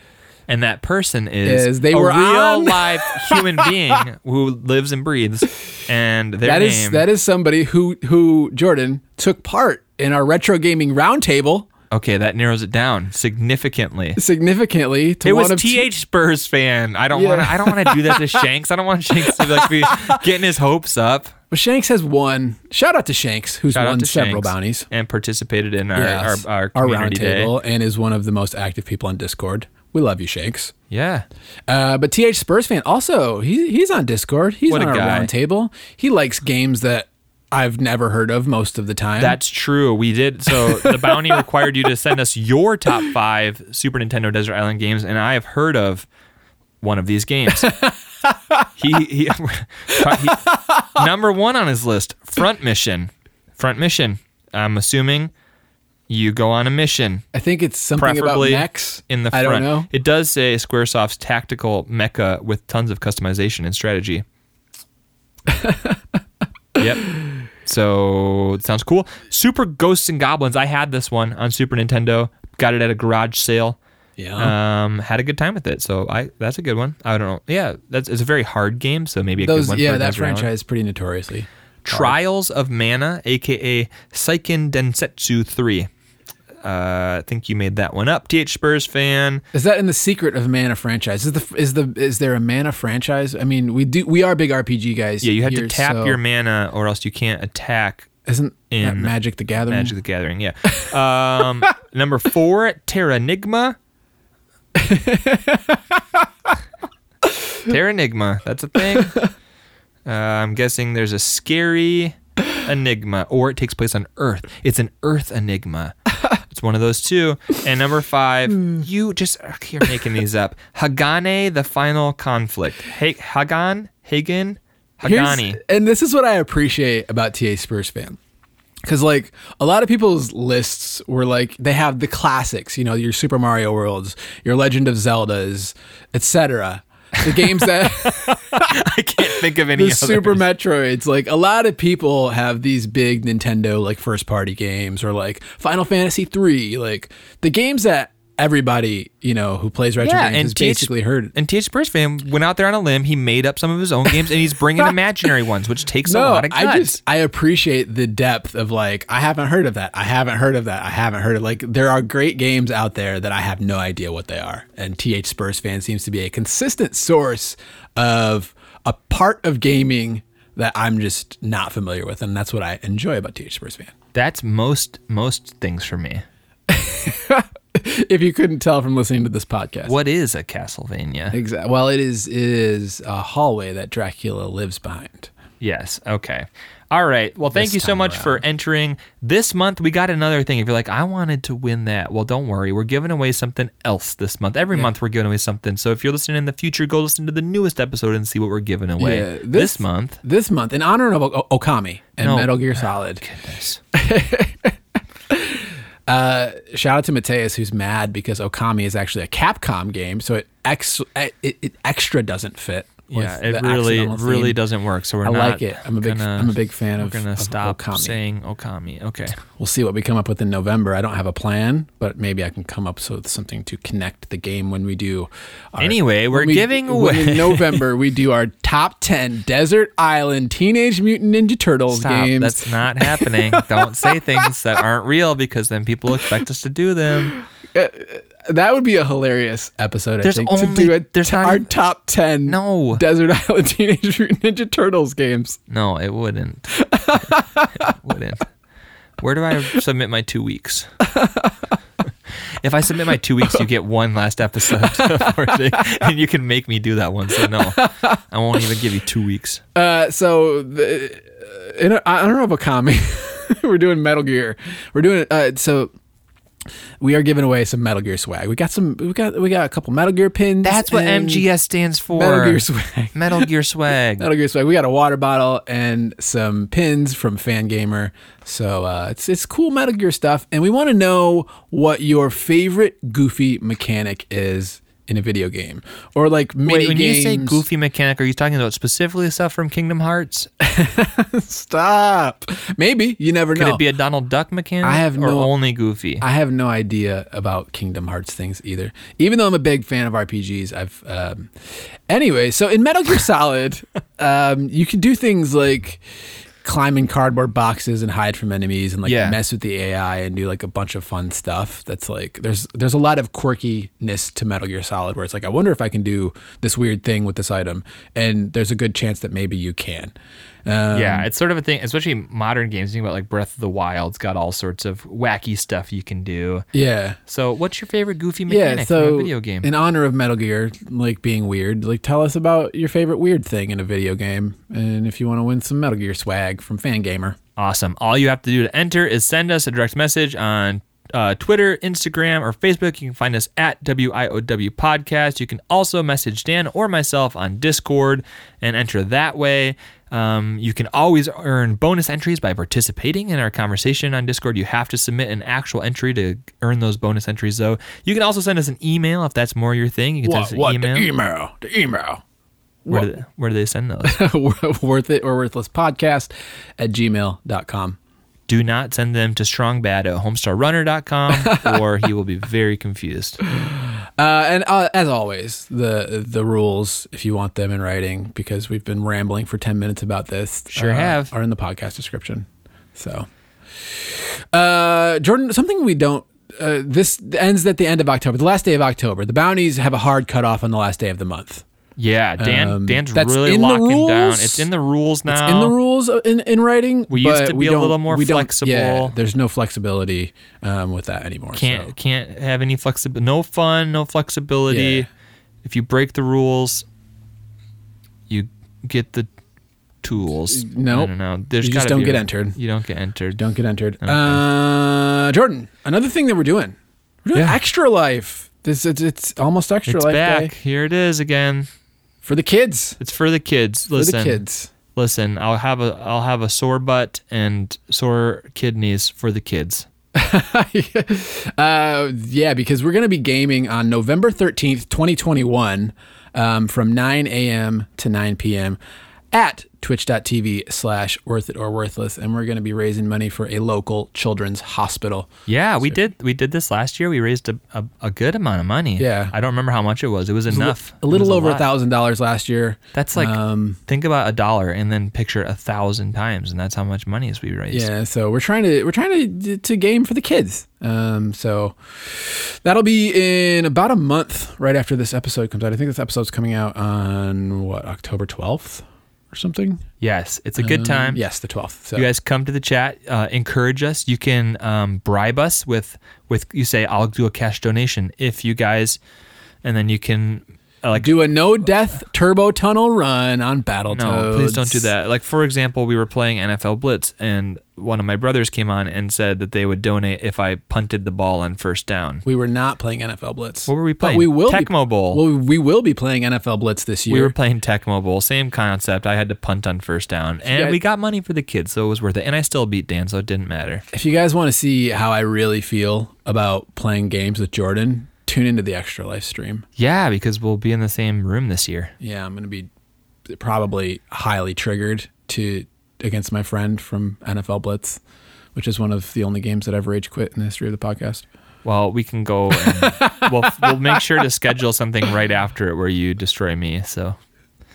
[SPEAKER 2] And that person is,
[SPEAKER 1] Is they
[SPEAKER 2] a
[SPEAKER 1] were
[SPEAKER 2] real
[SPEAKER 1] on-
[SPEAKER 2] live human being who lives and breathes. And their
[SPEAKER 1] That
[SPEAKER 2] name
[SPEAKER 1] is that is somebody who who Jordan took part in our retro gaming roundtable
[SPEAKER 2] okay, that narrows it down significantly.
[SPEAKER 1] significantly to
[SPEAKER 2] It was TH Spurs fan. I don't
[SPEAKER 1] Yeah.
[SPEAKER 2] want to. I don't want to do that to Shanks. I don't want Shanks to like be getting his hopes up.
[SPEAKER 1] But Shanks has won. Shout out to Shanks, who's
[SPEAKER 2] Shout out
[SPEAKER 1] won several
[SPEAKER 2] Shanks
[SPEAKER 1] bounties.
[SPEAKER 2] and participated in our
[SPEAKER 1] Yes.
[SPEAKER 2] our, our day.
[SPEAKER 1] roundtable and is one of the most active people on Discord. We love you, Shanks.
[SPEAKER 2] Yeah,
[SPEAKER 1] Uh, but TH Spurs fan also he he's on Discord. He's
[SPEAKER 2] What
[SPEAKER 1] on our roundtable. He likes games that I've never heard of most of the time.
[SPEAKER 2] that's true. We did. So the bounty required you to send us your top five Super Nintendo Desert Island games, and I have heard of one of these games. he, he, he number one on his list, Front Mission. Front Mission. I'm assuming you go on a mission.
[SPEAKER 1] I think it's something about mechs.
[SPEAKER 2] in the front.
[SPEAKER 1] I don't know.
[SPEAKER 2] It does say Squaresoft's tactical mecha with tons of customization and strategy. yep. So it sounds cool. Super Ghosts and Goblins. I had this one on Super Nintendo. Got it at a garage sale.
[SPEAKER 1] Yeah.
[SPEAKER 2] Um, had a good time with it. So I that's a good one. I don't know. Yeah, that's it's a very hard game. So maybe a
[SPEAKER 1] Those
[SPEAKER 2] good one.
[SPEAKER 1] yeah,
[SPEAKER 2] for
[SPEAKER 1] that
[SPEAKER 2] Desert Island.
[SPEAKER 1] franchise pretty notoriously.
[SPEAKER 2] Trials of Mana, aka Seiken Densetsu 3. Uh, I think you made that one up. TH Spurs fan.
[SPEAKER 1] Is that in the secret of Mana franchise? Is the is the is there a Mana franchise? I mean, we do we are big RPG guys.
[SPEAKER 2] Yeah, you have
[SPEAKER 1] here,
[SPEAKER 2] to tap
[SPEAKER 1] so-
[SPEAKER 2] your mana or else you can't attack
[SPEAKER 1] Isn't that
[SPEAKER 2] in
[SPEAKER 1] Magic the Gathering?
[SPEAKER 2] Magic the Gathering. Yeah. Um, number four, Terra Terranigma. Terranigma. That's a thing. Uh, I'm guessing there's a scary enigma, or it takes place on Earth. It's an Earth enigma. It's one of those two. And number five, you just you're making these up. Hagane, the final conflict. Hey, Hagan, Hagen,
[SPEAKER 1] Here's-
[SPEAKER 2] Hagani.
[SPEAKER 1] and this is what I appreciate about TA Spurs fan. Cause like a lot of people's lists were like they have the classics, you know, your Super Mario Worlds, your Legend of Zeldas, etc. The games that
[SPEAKER 2] I can't think of any
[SPEAKER 1] the
[SPEAKER 2] others.
[SPEAKER 1] Super Metroids. Like a lot of people have these big Nintendo like first party games or like Final Fantasy three, like the games that everybody you know who plays retro
[SPEAKER 2] Yeah,
[SPEAKER 1] games
[SPEAKER 2] and
[SPEAKER 1] has
[SPEAKER 2] TH
[SPEAKER 1] basically heard.
[SPEAKER 2] And TH Spurs fan went out there on a limb. He made up some of his own games, and he's bringing imaginary ones, which takes a lot of guts.
[SPEAKER 1] I just I appreciate the depth of like I haven't heard of that. I haven't heard of that. I haven't heard of like there are great games out there that I have no idea what they are. And TH Spurs fan seems to be a consistent source of a part of gaming that I'm just not familiar with, and that's what I enjoy about TH Spurs fan.
[SPEAKER 2] That's most most things for me.
[SPEAKER 1] if you couldn't tell from listening to this podcast.
[SPEAKER 2] What is a Castlevania?
[SPEAKER 1] Exactly. Well, it is it is a hallway that Dracula lives behind.
[SPEAKER 2] Yes. Okay. All right. Well, thank
[SPEAKER 1] This
[SPEAKER 2] you so much for entering. This month we got another thing. If you're like, I wanted to win that, well, don't worry. We're giving away something else this month. Every month we're giving away something. So if you're listening in the future, go listen to the newest episode and see what we're giving away
[SPEAKER 1] Yeah,
[SPEAKER 2] this, month.
[SPEAKER 1] This month, in honor of o- Okami and
[SPEAKER 2] No.
[SPEAKER 1] Metal Gear oh, Solid.
[SPEAKER 2] Goodness.
[SPEAKER 1] Uh, shout out to Mateus who's mad because Okami is actually a Capcom game, so it ex it, it extra doesn't fit.
[SPEAKER 2] Yeah, it really really
[SPEAKER 1] theme.
[SPEAKER 2] doesn't work. So we're
[SPEAKER 1] I
[SPEAKER 2] not.
[SPEAKER 1] like it. I'm a big
[SPEAKER 2] gonna-
[SPEAKER 1] I'm a big fan
[SPEAKER 2] We're
[SPEAKER 1] of.
[SPEAKER 2] gonna
[SPEAKER 1] of
[SPEAKER 2] stop
[SPEAKER 1] Okami.
[SPEAKER 2] saying Okami. Okay.
[SPEAKER 1] We'll see what we come up with in November. I don't have a plan, but maybe I can come up with something to connect the game when we do. Our,
[SPEAKER 2] Anyway, we're
[SPEAKER 1] we-
[SPEAKER 2] giving away-
[SPEAKER 1] in November. We do our top ten Desert Island Teenage Mutant Ninja Turtles
[SPEAKER 2] Stop.
[SPEAKER 1] games.
[SPEAKER 2] That's not happening. Don't say things that aren't real because then people expect us to do them.
[SPEAKER 1] That would be a hilarious episode.
[SPEAKER 2] There's
[SPEAKER 1] I think
[SPEAKER 2] only-
[SPEAKER 1] to do a,
[SPEAKER 2] there's not
[SPEAKER 1] our top ten
[SPEAKER 2] No.
[SPEAKER 1] Desert Island Teenage Mutant Ninja Turtles games.
[SPEAKER 2] No, it wouldn't. it wouldn't. Where do I submit my two weeks? if I submit my two weeks, you get one last episode, and you can make me do that one. So no, I won't even give you two weeks.
[SPEAKER 1] Uh, so the, uh, in a, I don't know of a comic. We're doing Metal Gear. We're doing uh, so. We are giving away some Metal Gear swag. We got some. We got. We got a couple Metal Gear pins.
[SPEAKER 2] That's what MGS stands for.
[SPEAKER 1] Metal Gear swag.
[SPEAKER 2] Metal Gear swag.
[SPEAKER 1] Metal Gear swag. We got a water bottle and some pins from Fangamer. So uh, it's it's cool Metal Gear stuff, and we want to know what your favorite goofy mechanic is in a video game, or like mini
[SPEAKER 2] Wait, when you say goofy mechanic, are you talking about specifically stuff from Kingdom Hearts?
[SPEAKER 1] Stop. Maybe you never
[SPEAKER 2] Could
[SPEAKER 1] know.
[SPEAKER 2] Could it be a Donald Duck mechanic?
[SPEAKER 1] I have
[SPEAKER 2] or
[SPEAKER 1] no-
[SPEAKER 2] only Goofy.
[SPEAKER 1] I have no idea about Kingdom Hearts things either. Even though I'm a big fan of RPGs, I've um, anyway. So in Metal Gear Solid, um, you can do things like climb in cardboard boxes and hide from enemies, and like
[SPEAKER 2] Yeah.
[SPEAKER 1] mess with the AI and do like a bunch of fun stuff. That's like there's there's a lot of quirkiness to Metal Gear Solid where it's like I wonder if I can do this weird thing with this item, and there's a good chance that maybe you can. Um,
[SPEAKER 2] yeah, it's sort of a thing, especially modern games. Think about like Breath of the Wild's got all sorts of wacky stuff you can do.
[SPEAKER 1] yeah.
[SPEAKER 2] So, what's your favorite goofy
[SPEAKER 1] Yeah,
[SPEAKER 2] mechanic
[SPEAKER 1] so
[SPEAKER 2] from a video game?
[SPEAKER 1] in honor of Metal Gear, like being weird, like tell us about your favorite weird thing in a video game, and if you want to win some Metal Gear swag from Fangamer.
[SPEAKER 2] Awesome. All you have to do to enter is send us a direct message on uh, Twitter, Instagram, or Facebook. You can find us at WIOW Podcast. You can also message Dan or myself on Discord and enter that way. Um, you can always earn bonus entries by participating in our conversation on Discord. You have to submit an actual entry to earn those bonus entries, though. You can also send us an email if that's more your thing. You can send us an email.
[SPEAKER 1] The email. The email.
[SPEAKER 2] where, do they, where do they send those?
[SPEAKER 1] Worth it or worthless podcast at gmail.com.
[SPEAKER 2] do not send them to strongbad at homestarrunner.com or he will be very confused.
[SPEAKER 1] Uh, and uh, as always, the the rules, if you want them in writing, because we've been rambling for 10 minutes about this,
[SPEAKER 2] Sure
[SPEAKER 1] uh,
[SPEAKER 2] have.
[SPEAKER 1] are in the podcast description. So, uh, Jordan, something we don't. Uh, this ends at the end of October, the last day of October. The bounties have a hard cutoff on the last day of the month.
[SPEAKER 2] Yeah, Dan
[SPEAKER 1] Um,
[SPEAKER 2] Dan's really locking down. It's in the rules now.
[SPEAKER 1] It's in the rules uh, in, in writing.
[SPEAKER 2] We used to be a little more
[SPEAKER 1] we don't-
[SPEAKER 2] flexible.
[SPEAKER 1] Yeah, there's no flexibility um, with that anymore.
[SPEAKER 2] Can't
[SPEAKER 1] so.
[SPEAKER 2] can't have any flexibility. No fun, no flexibility.
[SPEAKER 1] Yeah.
[SPEAKER 2] If you break the rules, you get the tools.
[SPEAKER 1] Nope.
[SPEAKER 2] no, don't. There's
[SPEAKER 1] You just don't get
[SPEAKER 2] a-
[SPEAKER 1] entered.
[SPEAKER 2] You don't get entered.
[SPEAKER 1] Don't get entered. Uh, Jordan, another thing that we're doing, we're doing
[SPEAKER 2] Yeah.
[SPEAKER 1] extra life. This it's, it's almost extra
[SPEAKER 2] It's
[SPEAKER 1] life
[SPEAKER 2] back.
[SPEAKER 1] day
[SPEAKER 2] Here it is again.
[SPEAKER 1] For the kids.
[SPEAKER 2] It's for the kids. Listen.
[SPEAKER 1] For the kids.
[SPEAKER 2] Listen, I'll have a I'll have a sore butt and sore kidneys for the kids.
[SPEAKER 1] uh, yeah, because we're going to be gaming on November 13th, 2021, um, from 9 a.m. to 9 p.m. at twitch.tv slash worth it or worthless. And we're going to be raising money for a local children's hospital.
[SPEAKER 2] Yeah, we did we did this last year. We raised a, a, a good amount of money.
[SPEAKER 1] Yeah.
[SPEAKER 2] I don't remember how much it was. It was enough.
[SPEAKER 1] A
[SPEAKER 2] It
[SPEAKER 1] little
[SPEAKER 2] was
[SPEAKER 1] over a thousand dollars last year.
[SPEAKER 2] That's like
[SPEAKER 1] Um,
[SPEAKER 2] think about a dollar and then picture a thousand times, and that's how much money is we raised.
[SPEAKER 1] Yeah, so we're trying to we're trying to to game for the kids. Um, so that'll be in about a month, right after this episode comes out. I think this episode's coming out on what October twelfth or something.
[SPEAKER 2] Yes, it's a good
[SPEAKER 1] Um,
[SPEAKER 2] time.
[SPEAKER 1] yes, the twelfth. So
[SPEAKER 2] You guys come to the chat, uh, encourage us. You can um, bribe us with with you say I'll do a cash donation if you guys, and then you can like
[SPEAKER 1] do a no death turbo tunnel run on Battletoads.
[SPEAKER 2] No, please don't do that. Like for example, we were playing NFL Blitz, and one of my brothers came on and said that they would donate if I punted the ball on first down.
[SPEAKER 1] We were not playing NFL Blitz.
[SPEAKER 2] What were we
[SPEAKER 1] But
[SPEAKER 2] playing?
[SPEAKER 1] we will be,
[SPEAKER 2] Bowl.
[SPEAKER 1] Well, we will be playing NFL Blitz this year.
[SPEAKER 2] We were playing Tecmo Bowl, same concept. I had to punt on first down, and
[SPEAKER 1] Yeah.
[SPEAKER 2] we got money for the kids, so it was worth it. And I still beat Dan, so it didn't matter.
[SPEAKER 1] if you guys want to see how I really feel about playing games with Jordan, tune into the Extra Life stream.
[SPEAKER 2] Yeah, because we'll be in the same room this year.
[SPEAKER 1] Yeah, I'm going to be probably highly triggered to against my friend from NFL Blitz, which is one of the only games that I've rage quit in the history of the podcast.
[SPEAKER 2] Well, we can go. And we'll we'll make sure to schedule something right after it where you destroy me. So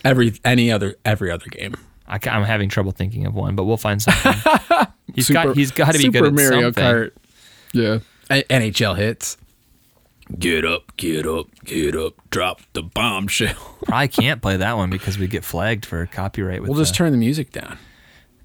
[SPEAKER 1] Every any other every other game.
[SPEAKER 2] I, am having trouble thinking of one, but we'll find something. He's
[SPEAKER 1] Super-
[SPEAKER 2] got he's got to be good at
[SPEAKER 1] Mario
[SPEAKER 2] something.
[SPEAKER 1] Kart. Yeah. NHL Hitz. Get up, get up, get up, drop the bombshell.
[SPEAKER 2] Probably can't play that one because we get flagged for copyright. With
[SPEAKER 1] We'll just
[SPEAKER 2] the-
[SPEAKER 1] turn the music down.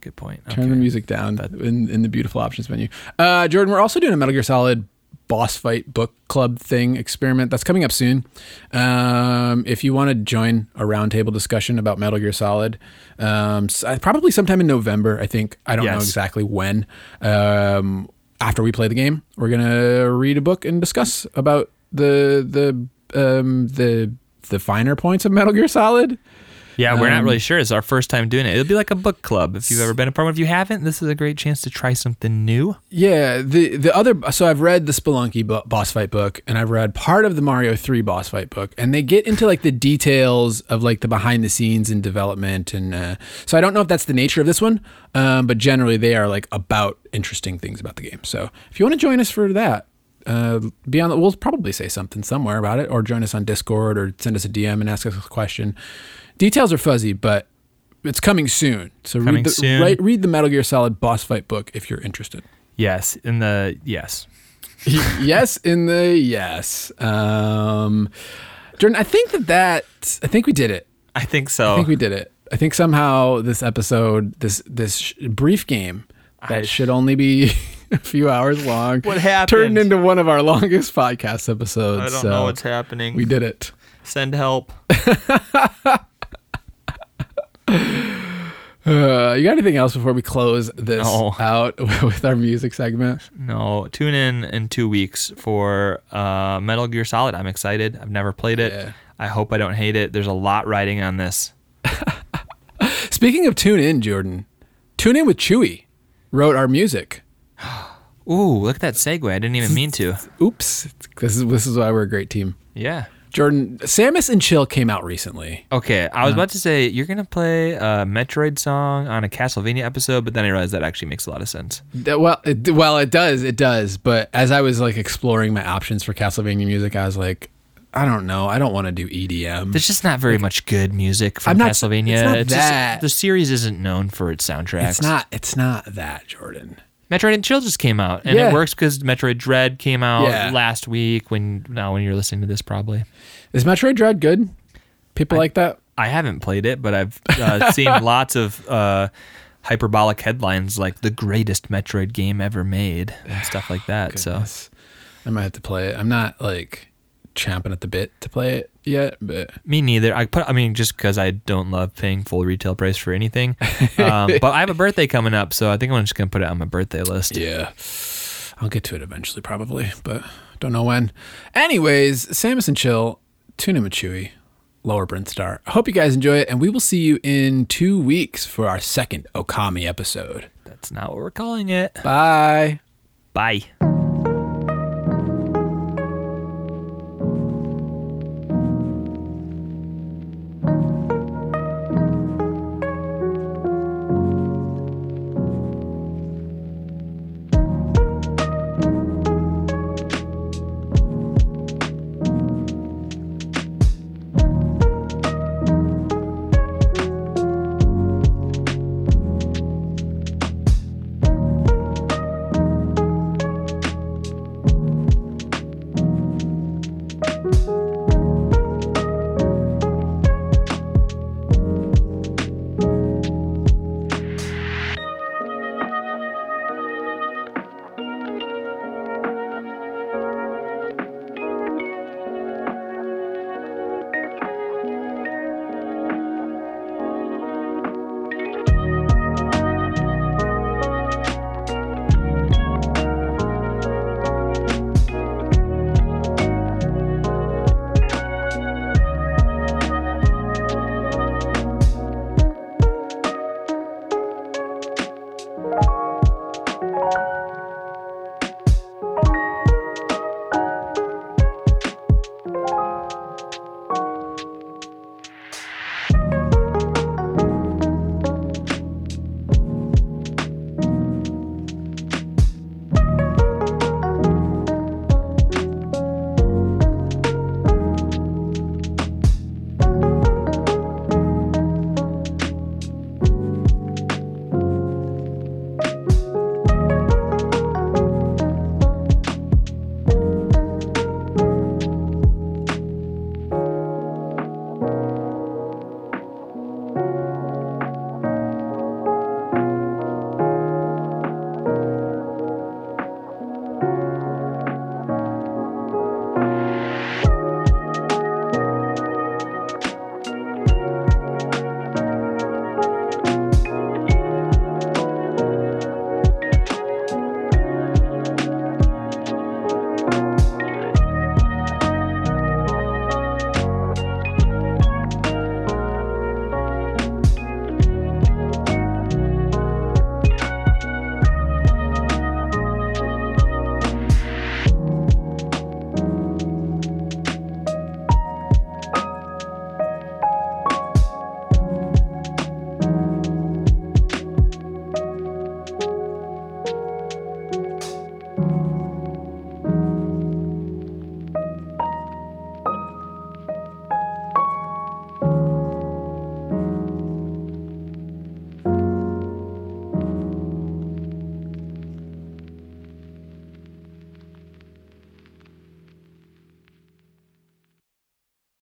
[SPEAKER 2] good point.
[SPEAKER 1] Turn
[SPEAKER 2] Okay.
[SPEAKER 1] the music down in, in the beautiful options menu. Uh, Jordan, we're also doing a Metal Gear Solid boss fight book club thing experiment that's coming up soon. Um, if you want to join a roundtable discussion about Metal Gear Solid, um, probably sometime in November. I think I don't know exactly when. Um, after we play the game, we're gonna read a book and discuss about the the um, the the finer points of Metal Gear Solid.
[SPEAKER 2] Yeah, we're not
[SPEAKER 1] Um,
[SPEAKER 2] really sure. It's our first time doing it. It'll be like a book club. If you've ever been a part of. If you haven't, this is a great chance to try something new.
[SPEAKER 1] Yeah, the the other so I've read the Spelunky bo- boss fight book and I've read part of the Mario 3 boss fight book and they get into like the details of like the behind the scenes and development and uh, so I don't know if that's the nature of this one, um, but generally they are like about interesting things about the game. So if you want to join us for that, uh, be on the, we'll probably say something somewhere about it or join us on Discord or send us a DM and ask us a question. Details are fuzzy, but it's coming soon. So
[SPEAKER 2] Coming
[SPEAKER 1] read the
[SPEAKER 2] soon.
[SPEAKER 1] Right, read the Metal Gear Solid boss fight book if you're interested.
[SPEAKER 2] Yes, in the yes.
[SPEAKER 1] yes in the yes um jordan i think that that i think we did it
[SPEAKER 2] I think so.
[SPEAKER 1] i think we did it i think somehow this episode this this brief game that should only be a few hours long
[SPEAKER 2] What happened?
[SPEAKER 1] turned into one of our longest podcast episodes
[SPEAKER 2] I don't
[SPEAKER 1] so
[SPEAKER 2] know what's happening.
[SPEAKER 1] we did it
[SPEAKER 2] Send help.
[SPEAKER 1] uh, you got anything else before we close this
[SPEAKER 2] No.
[SPEAKER 1] out with our music segment
[SPEAKER 2] No, tune in in two weeks for uh, Metal Gear Solid. I'm excited. I've never played it.
[SPEAKER 1] Yeah.
[SPEAKER 2] I hope I don't hate it. There's a lot riding on this.
[SPEAKER 1] speaking of tune in jordan tune in with chewy wrote our music
[SPEAKER 2] Ooh, look at that segue. I didn't even mean to.
[SPEAKER 1] oops this is this is why we're a great team
[SPEAKER 2] Yeah.
[SPEAKER 1] Jordan, Samus and Chill came out recently.
[SPEAKER 2] Okay, I was uh-huh. about to say you're gonna play a Metroid song on a Castlevania episode, but then I realized that actually makes a lot of sense.
[SPEAKER 1] That- Well, it, well, it does, it does. But as I was like exploring my options for Castlevania music, I was like, I don't know, I don't want to do EDM.
[SPEAKER 2] There's just not very much good music from
[SPEAKER 1] I'm not-
[SPEAKER 2] Castlevania.
[SPEAKER 1] it's not
[SPEAKER 2] just-
[SPEAKER 1] that.
[SPEAKER 2] the series isn't known for its soundtracks.
[SPEAKER 1] It's not, it's not that, Jordan.
[SPEAKER 2] Metroid and Chill just came out, and
[SPEAKER 1] Yeah.
[SPEAKER 2] it works because Metroid Dread came out
[SPEAKER 1] Yeah.
[SPEAKER 2] last week. When now, when you're listening to this, probably
[SPEAKER 1] Is Metroid Dread good? People like that.
[SPEAKER 2] I haven't played it, but I've uh, seen lots of uh, hyperbolic headlines like the greatest Metroid game ever made and stuff like that. So
[SPEAKER 1] I might have to play it. I'm not like champing at the bit to play it yet, but
[SPEAKER 2] Me neither. I put. I mean, just because I don't love paying full retail price for anything. Um, but I have a birthday coming up, so I think I'm just gonna put it on my birthday list.
[SPEAKER 1] yeah, I'll get to it eventually, probably, but don't know when. Anyways, Samus and Chill, Tuna with Lower Brent Star. I hope you guys enjoy it, and we will see you in two weeks for our second Okami episode.
[SPEAKER 2] That's not what we're calling it.
[SPEAKER 1] Bye.
[SPEAKER 2] Bye.